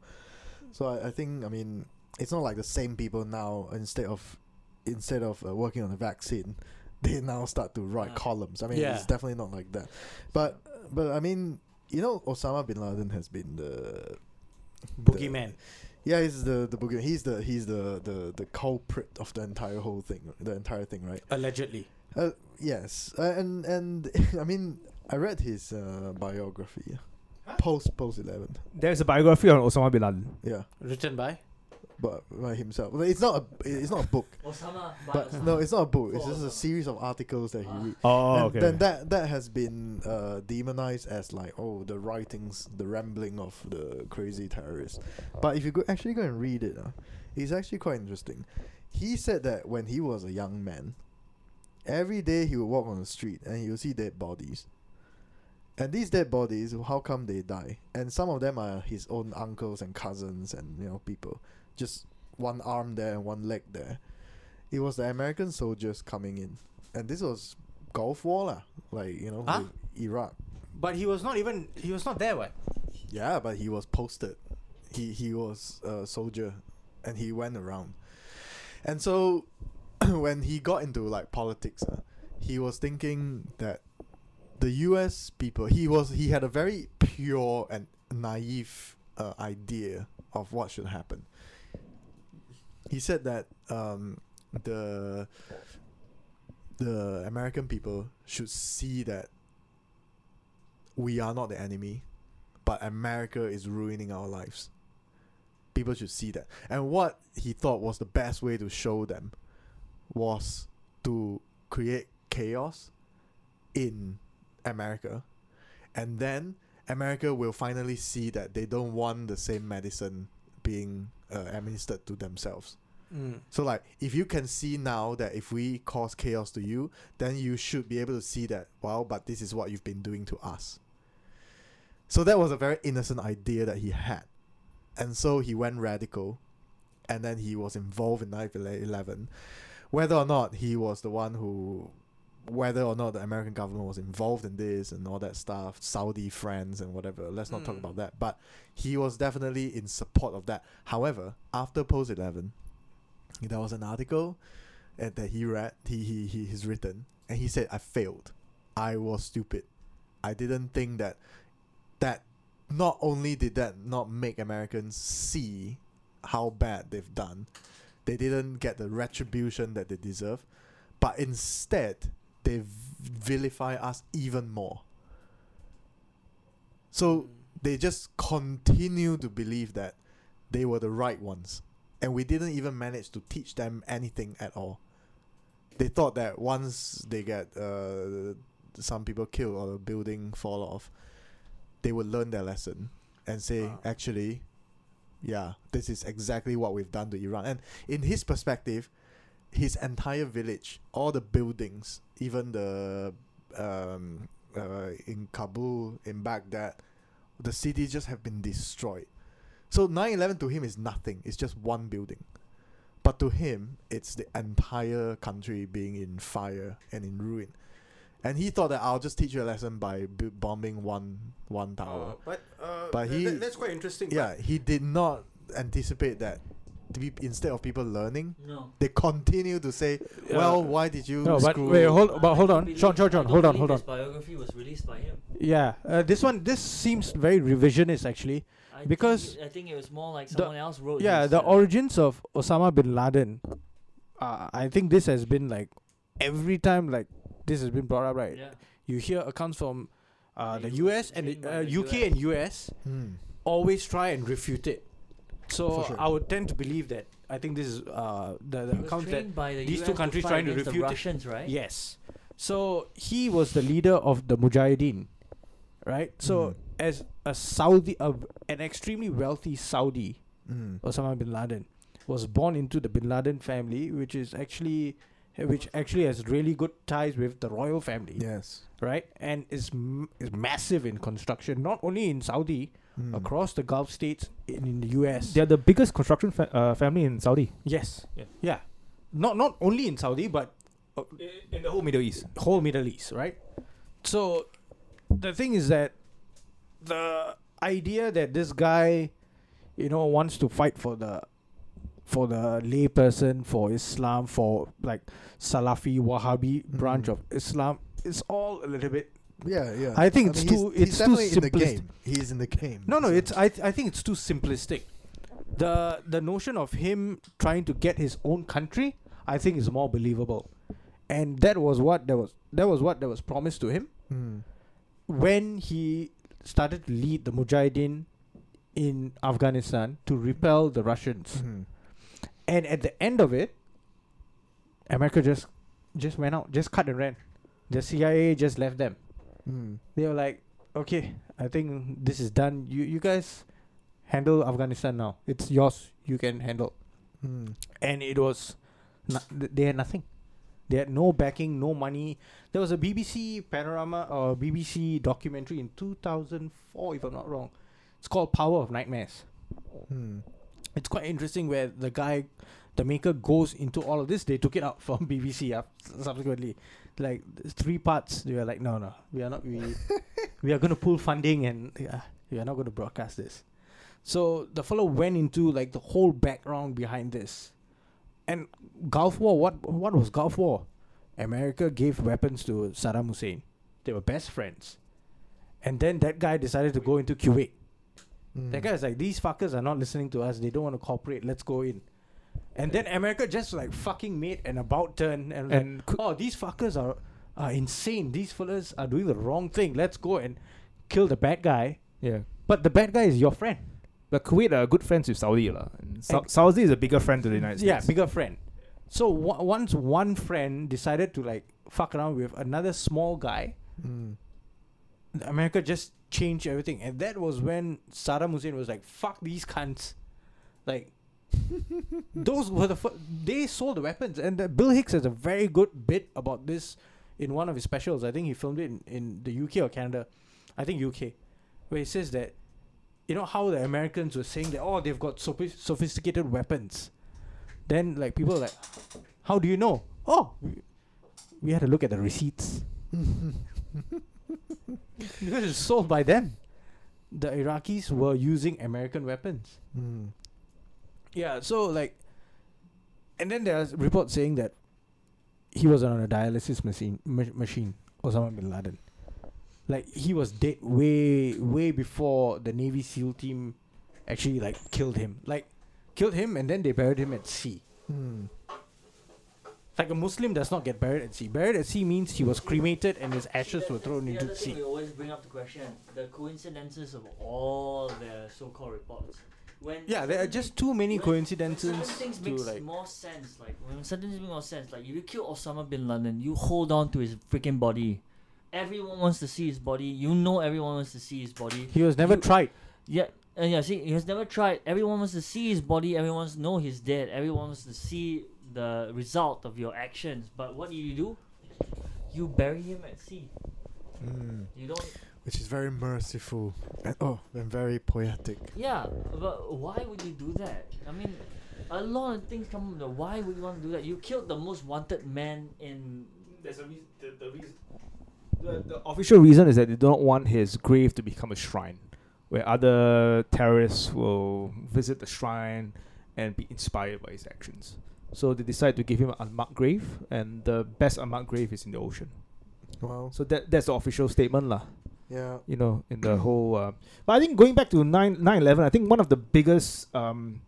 So I, I think, I mean, it's not like the same people now. Instead of instead of uh, working on a vaccine, they now start to write Yeah. columns. I mean, Yeah. it's definitely not like that. But but I mean, you know, Osama bin Laden has been the Boogeyman. yeah, he's the the boogie. He's the he's the the the culprit of the entire whole thing, the entire thing, right? Allegedly. Uh, yes, uh, and and I mean, I read his uh, biography, post post eleven. There's a biography on Osama bin Laden. Yeah, Written by? But by himself. But it's not a it's not a book. Osama, But Osama. no, it's not a book. It's just a series of articles that he Ah. read. Oh, and okay. then that that has been uh, demonized as like oh the writings, the rambling of the crazy terrorist. But if you go actually go and read it, uh, it's actually quite interesting. He said that when he was a young man, every day he would walk on the street and he would see dead bodies. And these dead bodies, how come they die? And some of them are his own uncles and cousins and you know people, just one arm there and one leg there. It was the American soldiers coming in, and this was Gulf War lah, like you know, Huh? Iraq. But he was not even. He was not there, what? Yeah, but he was posted. He he was a soldier, and he went around. And so, when he got into like politics, uh, he was thinking that the U.S. people. He was he had a very pure and naive uh, idea of what should happen. He said that um, the the American people should see that we are not the enemy, but America is ruining our lives. People should see that. And what he thought was the best way to show them was to create chaos in America. And then America will finally see that they don't want the same medicine being uh, administered to themselves. Mm. So like if you can see now that if we cause chaos to you, then you should be able to see that well, but this is what you've been doing to us. So that was a very innocent idea that he had. And so he went radical and then he was involved in 9/11 whether or not he was the one who whether or not the American government was involved in this and all that stuff, Saudi friends and whatever. Let's not talk Mm. about that. But he was definitely in support of that. However, after post eleven, there was an article uh, that he read he, he he he's written and he said I failed. I was stupid. I didn't think that that not only did that not make Americans see how bad they've done, they didn't get the retribution that they deserve, but instead they vilify us even more. So they just continue to believe that they were the right ones, and we didn't even manage to teach them anything at all. They thought that once they get uh, some people killed or the building fall off, they would learn their lesson and say, Ah. actually, yeah, this is exactly what we've done to Iran. And in his perspective, his entire village, all the buildings, even the um, uh, in Kabul, in Baghdad, the cities just have been destroyed. So 9/11 to him is nothing. It's just one building. But to him, it's the entire country being in fire and in ruin. And he thought that I'll just teach you a lesson by bu- bombing one one tower. but uh, But he- th- that's quite interesting. Yeah, he did not anticipate that. To be, instead of people learning, No. they continue to say, but, "Well, why did you no, but wait, hold, but hold on, believe- Sean, Sean, Sean, hold on, hold on. This biography was released by him. Yeah, uh, this one, this seems very revisionist actually. I Because think, I think it was more like the- someone else wrote. Yeah, his, the origins of Osama bin Laden. Uh, I think this has been like every time like this has been brought up, right? Yeah. You hear accounts from uh, The the US and the, uh, UK and US Hmm. always try and refute it. So sure. I would tend to believe that. I think this is uh, the, the account that by the these US two countries fight trying to refute the it. Russians, right? Yes. So he was the leader of the Mujahideen, right? So Mhm. as a Saudi, uh, an extremely wealthy Saudi, Mm. Osama bin Laden was born into the bin Laden family, which is actually which actually has really good ties with the royal family, Yes. right? And is m- is massive in construction, not only in Saudi, Mm. across the Gulf states, in, in the US. They're the biggest construction fa- uh, family in Saudi. yes, Yeah. yeah, not not only in Saudi, but In the whole Middle East. whole Middle East, right? So the thing is that the idea that this guy, you know, wants to fight for the for the layperson, for Islam, for like Salafi Wahhabi branch Mhm. of Islam, it's all a little bit. Yeah, yeah. I think it's he's- too- He's it's too in the simplistic. game. He's in the game. No, no, it's I th- I think it's too simplistic. The the notion of him trying to get his own country, I think, is more believable, and that was what that was that was what that was promised to him. Mm. when he started to lead the Mujahideen in Afghanistan to repel the Russians. Mhm. And at the end of it, America just just went out, just cut and ran. The CIA just left them. Mm. They were like, "Okay, I think this is done. You you guys handle Afghanistan now. It's yours. You can handle." Mm. And it was, no, they had nothing. They had no backing, no money. There was a BBC panorama or BBC documentary in 2004, if I'm not wrong. It's called Power of Nightmares. Mm. It's quite interesting where the guy, the maker, goes into all of this. They took it out from BBC uh, subsequently. Like three parts. They were like, no, no, we are not. We we are going to pull funding and uh, we are not going to broadcast this. So the fellow went into like the whole background behind this. And Gulf War, what what was Gulf War? America gave weapons to Saddam Hussein. They were best friends. And then that guy decided to go into Kuwait. Mm. That guy's like, these fuckers are not listening to us. They don't want to cooperate. Let's go in. And then America just like fucking made an about turn and, And Ku- oh, these fuckers are are insane. These fellas are doing the wrong thing. Let's go and kill the bad guy. yeah. But the bad guy is your friend. But Kuwait are good friends with Saudi. lah. And Sa- And- Saudi is a bigger friend to the United States. Yeah, bigger friend. So w- once one friend decided to like fuck around with another small guy, Mm. America just changed everything, and that was when Saddam Hussein was like, "Fuck these cunts," like. Those were the fir- they sold the weapons, and uh, Bill Hicks has a very good bit about this in one of his specials. I think he filmed it in, in the UK or Canada, I think UK, where he says that you know how the Americans were saying that oh they've got sophis- sophisticated weapons, then like people are like, how do you know? Oh, we, we had to look at the receipts because it's sold by them. The Iraqis were using American weapons. Mm. Yeah, so like, and then there's reports saying that he was on a dialysis machine, ma- machine, Osama bin Laden. Like he was dead way, way before the Navy SEAL team actually like killed him. Like killed him, and then they buried him at sea. Mm. Like a Muslim does not get buried at sea. Buried at sea means he was cremated and his ashes were thrown the into the sea. we always bring up the question: the coincidences of all the so-called reports. When Yeah, there are just too many when- coincidences When certain things to makes like. more sense. Like when certain things make more sense. Like if you kill Osama bin Laden, you hold on to his freaking body. Everyone wants to see his body. You know everyone wants to see his body. He was never You- tried. Yeah, and yeah. See, he has never tried. Everyone wants to see his body. Everyone wants to know he's dead. Everyone wants to see the result of your actions. But what do you do? You bury him at sea. Mm. You don't. Which is very merciful and oh, and very poetic. Yeah, but why would you do that? I mean, a lot of things come from the why would you want to do that? You killed the most wanted man in. There's a reason. The, the reason. The, the official reason is that they don't want his grave to become a shrine, where other terrorists will visit the shrine and be inspired by his actions. So they decide to give him an unmarked grave, and the best unmarked grave is in the ocean. Wow. So that that's the official statement, lah. Yeah. you know, in the whole. Uh, but I think going back to 9 11, I think one of the biggest um,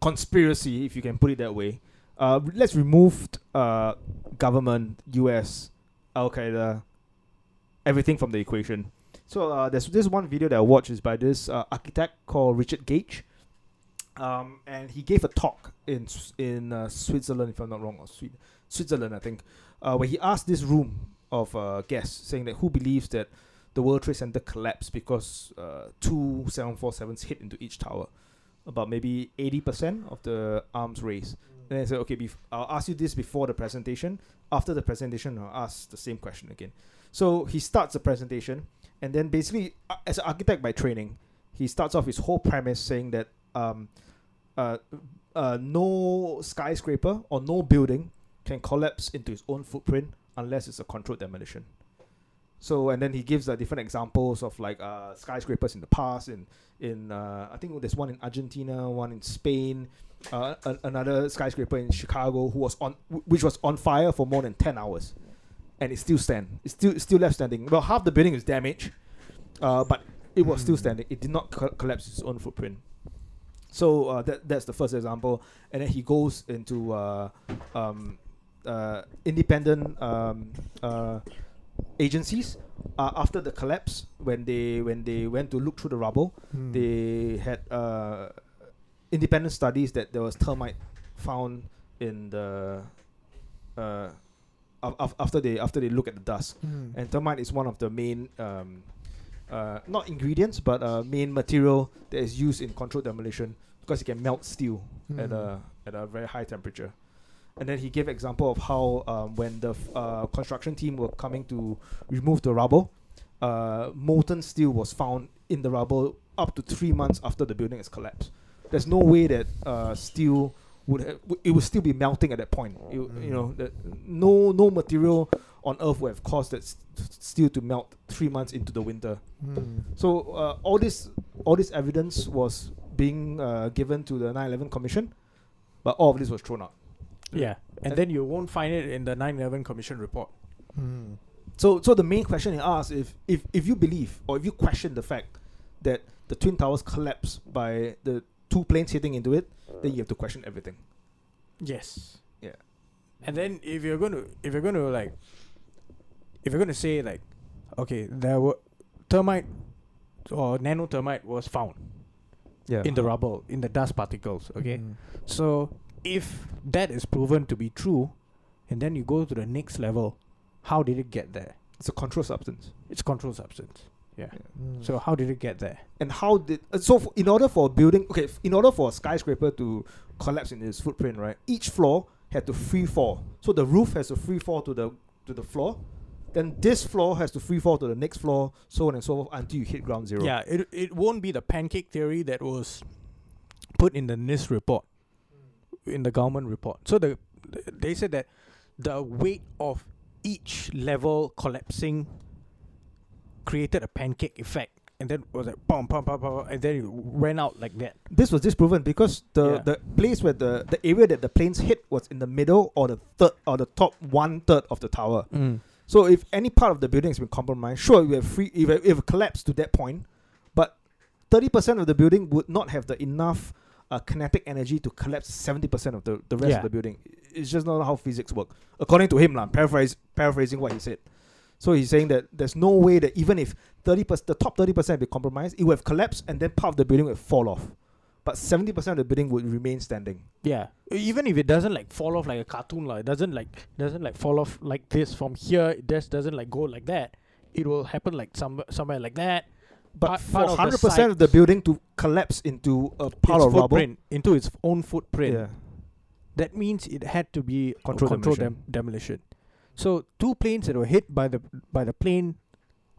conspiracy, if you can put it that way, uh, let's remove uh, government, US, Al Qaeda, everything from the equation. So uh, there's this one video that I watched is by this uh, architect called Richard Gage. Um, and he gave a talk in in uh, Switzerland, if I'm not wrong, or Sweden, Switzerland, I think, uh, where he asked this room of uh, guests saying that who believes that the World Trade Center collapsed because uh, two 747s hit into each tower. About maybe 80% of the arms race. And I said, okay, bef- I'll ask you this before the presentation. After the presentation, I'll ask the same question again. So he starts the presentation, and then basically, uh, as an architect by training, he starts off his whole premise saying that um, uh, uh, no skyscraper or no building can collapse into its own footprint unless it's a controlled demolition. So and then he gives uh, different examples of like uh, skyscrapers in the past. In in uh, I think there's one in Argentina, one in Spain, uh, a- another skyscraper in Chicago who was on wh- which was on fire for more than ten hours, and it still stand. It's still it's still left standing. Well, half the building is damaged, uh, but it was still Hmm. standing. It did not co- collapse its own footprint. So uh, that that's the first example, and then he goes into uh, um, uh, independent um, uh, agencies uh, after the collapse when they when they went to look through the rubble Hmm. they had uh, independent studies that there was thermite found in the uh, af- af- after they after they look at the dust Hmm. and thermite is one of the main um, uh, not ingredients but uh, main material that is used in controlled demolition because it can melt steel at Hmm. a at a very high temperature. And then he gave example of how um, when the f- uh, construction team were coming to remove the rubble, uh, molten steel was found in the rubble up to three months after the building has collapsed. There's no way that uh, steel would have, w- it would still be melting at that point. It You know that no no material on Earth would have caused that s- steel to melt three months into the winter. Hmm. So uh, all this all this evidence was being uh, given to the 9/11 Commission, but all of this was thrown out. Yeah, and And- then you won't find it in the 9/11 Commission report. Hmm. So so the main question he asked if if if you believe or if you question the fact that the twin towers collapsed by the two planes hitting into it, then you have to question everything. Yes. Yeah. And then if you're going to if you're going to like if you're going to say like okay, there were thermite or nano thermite was found Yeah. in the rubble in the dust particles, okay? Hmm. So if that is proven to be true and then you go to the next level, how did it get there? it's a controlled substance. It's controlled substance. Yeah. Hmm. So how did it get there? And how did uh, so f- in order for a building okay f- in order for a skyscraper to collapse in its footprint right each floor had to free fall so the roof has to free fall to the to the floor then this floor has to free fall to the next floor so on and so forth until you hit ground zero Yeah, it it won't be the pancake theory that was put in the NIST report, in the government report. So the they said that the weight of each level collapsing created a pancake effect, and then was like pum pum pum pum, and then it ran out like that. this was disproven because the Yeah. the place where the the area that the planes hit was in the middle or the third or the top one third of the tower mm. So if any part of the building has been compromised, sure, we have free if if it collapsed to that point, but thirty percent of the building would not have the enough uh, kinetic energy to collapse seventy percent of the, the rest Yeah. of the building. It's just not how physics work, according to him, lah. Paraphrase, paraphrasing what he said. So he's saying that there's no way that even if thirty percent, the top thirty percent be compromised, it would have collapsed and then part of the building would fall off, but seventy percent of the building would remain standing. Yeah, even if it doesn't like fall off like a cartoon, like it doesn't like doesn't like fall off like this from here. It just doesn't like go like that. It will happen like some somewhere like that. But for part of the hundred percent of the building to collapse into a pile its of rubble, into its own footprint. yeah. That means it had to be Controlled controlled, demolition. dem- demolition. So two planes that were hit by the by the plane,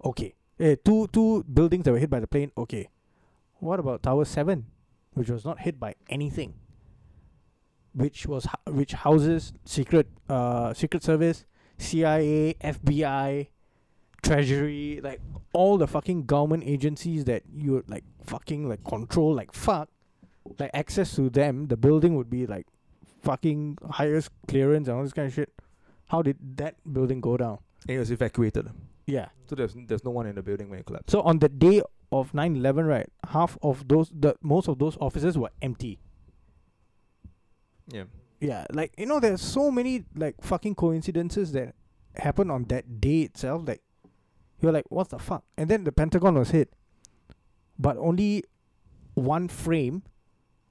okay. Eh, two two buildings that were hit by the plane, okay. What about Tower Seven, which was not hit by anything? Which was which houses secret uh secret service, CIA, FBI, Treasury, like all the fucking government agencies that you would like fucking like control like fuck, like access to them, the building would be like fucking highest clearance and all this kind of shit. How did that building go down? It was evacuated. Yeah. So there's there's no one in the building when it collapsed. So on the day of 9/11, right, half of those the most of those offices were empty. Yeah. Yeah, like you know, there's so many like fucking coincidences that happen on that day itself. Like you're like, what the fuck? And then the Pentagon was hit, but only one frame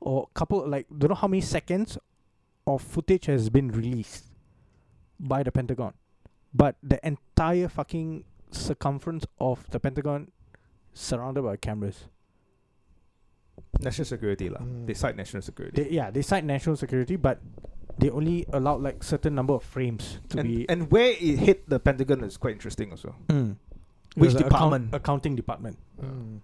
or couple like don't know how many seconds of footage has been released by the Pentagon, but the entire fucking circumference of the Pentagon surrounded by cameras. National security lah. Mm. They cite national security. They, yeah, they cite national security, but they only allowed like certain number of frames to and, be. and where it hit the Pentagon is quite interesting also. Mm. It Which was a account- department? accounting department. Mm.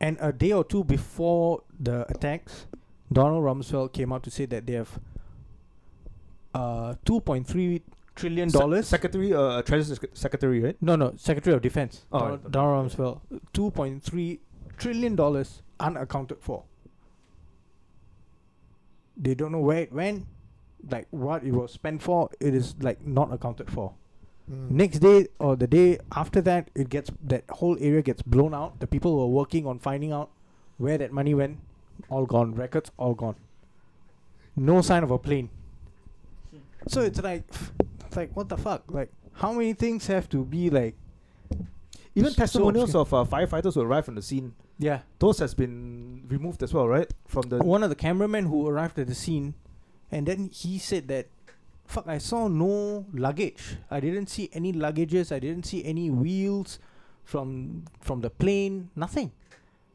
And a day or two before the attacks, Donald Rumsfeld came out to say that they have uh 2.3 trillion Se- dollars. Secretary, uh, Treasury Sec- Secretary, right? no, no, Secretary of Defense. Oh, Donald, right. Donald Rumsfeld, 2.3 trillion dollars unaccounted for. They don't know where it went, like what it was spent for. It is like not accounted for. Mm. Next day or the day after that, it gets that whole area gets blown out. The people who were working on finding out where that money went, all gone. Records all gone. No sign of a plane. So it's like, it's like what the fuck? Like how many things have to be like? Even testimonials obscure. of uh, firefighters who arrived on the scene, Yeah. those has been removed as well, right? From the One of the cameramen who arrived at the scene, and then he said that, fuck, I saw no luggage. I didn't see any luggages. I didn't see any wheels from from the plane. Nothing.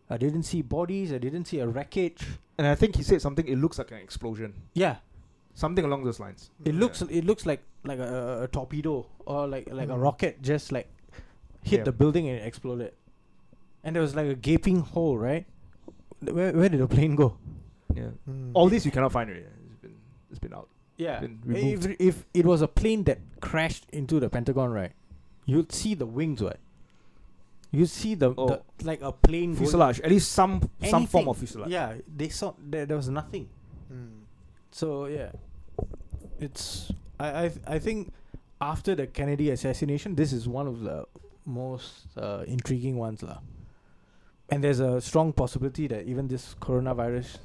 I didn't see bodies. I didn't see a wreckage. and I think he said something. It looks like an explosion, Yeah, something along those lines. it Yeah. looks it looks like like a, a torpedo or like like a Mm. rocket just like hit Yeah. the building and it exploded. And there was like a gaping hole, right? Where where did the plane go? Yeah. Mm. All this you cannot find it. It's been it's been out. Yeah. been If, removed. if it was a plane that crashed into the Pentagon, right, you'd see the wings, right? You'd see the, Oh. the like a plane going- Fuselage, at least some some form of fuselage. Yeah, they saw there, there was nothing. Mm. So yeah, it's I I I think after the Kennedy assassination, this is one of the most uh, intriguing ones, lah. And there's a strong possibility that even this coronavirus,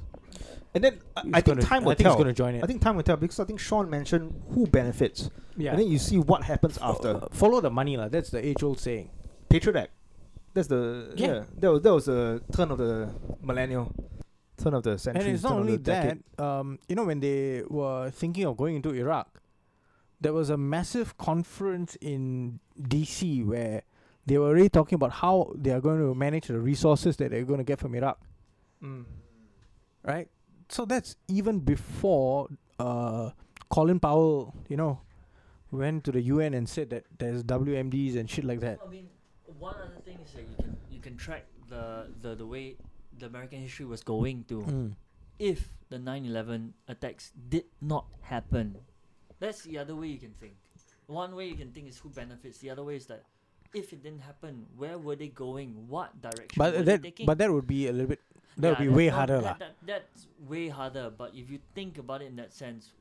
And then I, I think time will I think tell. it's gonna join it. I think time will tell because I think Sean mentioned who benefits, yeah. and then you see what happens after. Uh, follow the money, lah. That's the age old saying. Patriot Act. That's the yeah. Yeah. That was that was the turn of the millennial, turn of the century. and it's not only that. Um, you know, when they were thinking of going into Iraq, there was a massive conference in DC where they were already talking about how they are going to manage the resources that they're going to get from Iraq, Mm. right? So that's even before uh, Colin Powell, you know, went to the UN and said that there's WMDs and shit like that. I mean, one other thing is that you can you can track the the, the way the American history was going to Mm. if the 9/11 attacks did not happen. That's the other way you can think. One way you can think is who benefits. The other way is that if it didn't happen, where were they going? What direction were But they that taking? but that would be a little bit that would Yeah, be way not- harder, that- that- that's way harder. But if you think about it in that sense,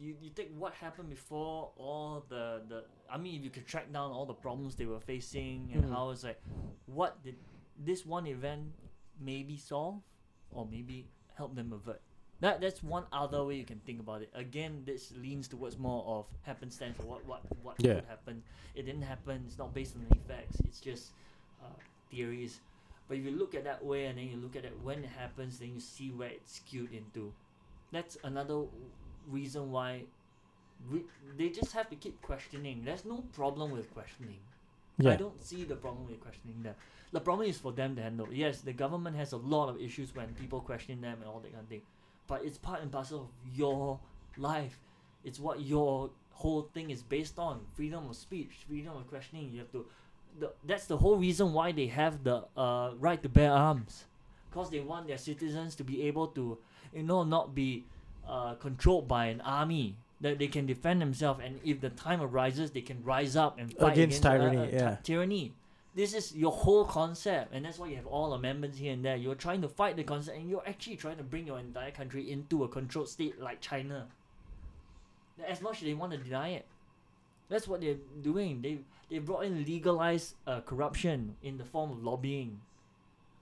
you, you take what happened before all the, the I mean, if you could track down all the problems they were facing and Mm. how it's like, what did this one event maybe solve or maybe help them avert? That that's one other way you can think about it. Again, this leans towards more of happenstance or what what what Yeah. could happen. It didn't happen. It's not based on any facts. It's just uh, theories. But if you look at that way and then you look at it when it happens, then you see where it's skewed into. That's another reason why we, they just have to keep questioning. There's no problem with questioning. I don't see the problem with questioning them. The problem is for them to handle. Yes, the government has a lot of issues when people question them and all that kind of thing. But it's part and parcel of your life. It's what your whole thing is based on. Freedom of speech, freedom of questioning. You have to the, that's the whole reason why they have the uh, right to bear arms. Because they want their citizens to be able to, you know, not be uh, controlled by an army. That they can defend themselves, and if the time arises, they can rise up and fight Against against, uh, tyranny, uh, yeah. tyranny. This is your whole concept, and that's why you have all amendments here and there. You're trying to fight the concept, and you're actually trying to bring your entire country into a controlled state like China. As much as they want to deny it, that's what they're doing. They they brought in legalized uh, corruption in the form of lobbying.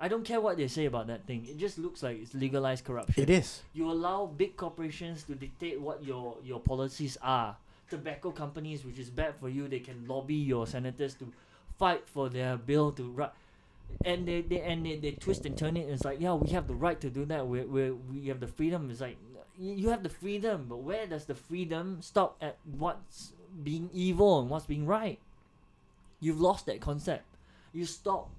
I don't care what they say about that thing. It just looks like it's legalized corruption. It is. You allow big corporations to dictate what your your policies are. Tobacco companies, which is bad for you, they can lobby your senators to fight for their bill to run. And they, they and they, they twist and turn it. And it's like, yeah, we have the right to do that. We we we have the freedom. It's like you have the freedom, but where does the freedom stop at what's being evil and what's being right? You've lost that concept. You stop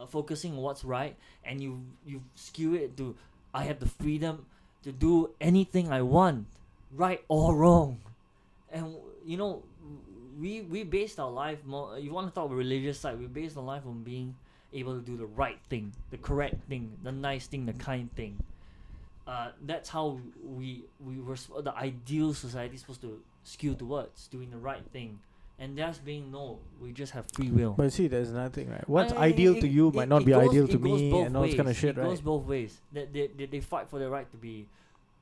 uh, focusing on what's right, and you you skew it to I have the freedom to do anything I want. right or wrong, and you know, we we based our life more. You want to talk about religious side? We based our life on being able to do the right thing, the correct thing, the nice thing, the kind thing. Uh, that's how we we were the ideal society is supposed to skew towards doing the right thing, and there's being no. We just have free will. But see, there's nothing right? What's Uh, ideal it- to you it- might not be goes- ideal to me, and all this kind of shit, it right? goes both ways. That they, they, they fight for their right to be,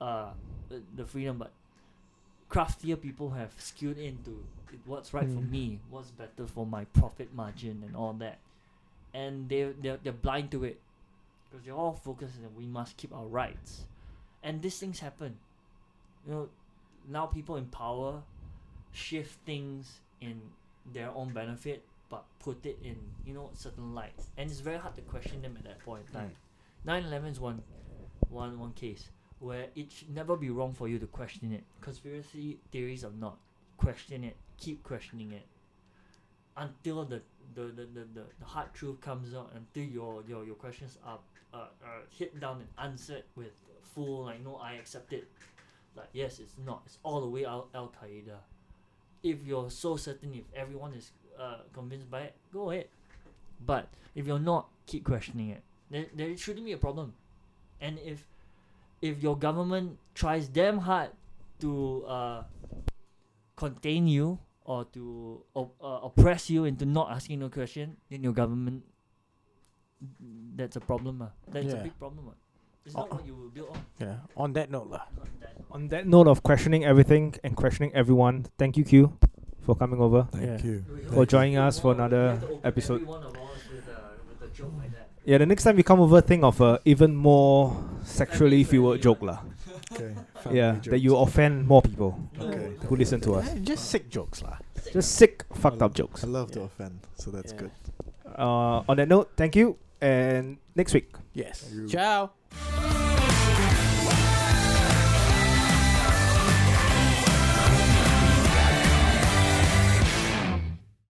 uh, the, the freedom, but craftier people have skewed into what's right for Mm. me, what's better for my profit margin, and all that, and they they're, they're blind to it, because they're all focused on we must keep our rights, and these things happen. You know, now people in power shift things in their own benefit but put it in you know certain light and it's very hard to question them at that point in time. 9-11 is one one one case where it should never be wrong for you to question it. Conspiracy theories are not. Question it. Keep questioning it. Until the the, the, the, the, the hard truth comes out until your your, your questions are uh, are hit down and answered with full like no I accept it like yes it's not. It's all the way out Al Qaeda if you're so certain if everyone is uh, convinced by it go ahead. But if you're not keep questioning it. There, there shouldn't be a problem. And if if your government tries damn hard to uh, contain you or to op- uh, oppress you into not asking no question then your government that's a problem uh. that's a big problem uh. It's not Uh, what you will build on Yeah. On that note, lah. On that note of questioning everything and questioning everyone, thank you, Q, for coming over. Thank Yeah. you. For hope joining to us for another have to open episode. every one of ours with a, with like. Yeah, the next time you come over, think of a even more sexually fueled Family-friendly joke, lah. Okay. Yeah, family that you offend more people Okay. who listen to us. Eh, Just sick jokes, lah. Just sick, fucked up jokes. I love to offend, so that's Yeah. good. Uh, on that note, thank you, and next week. Yes. Ciao.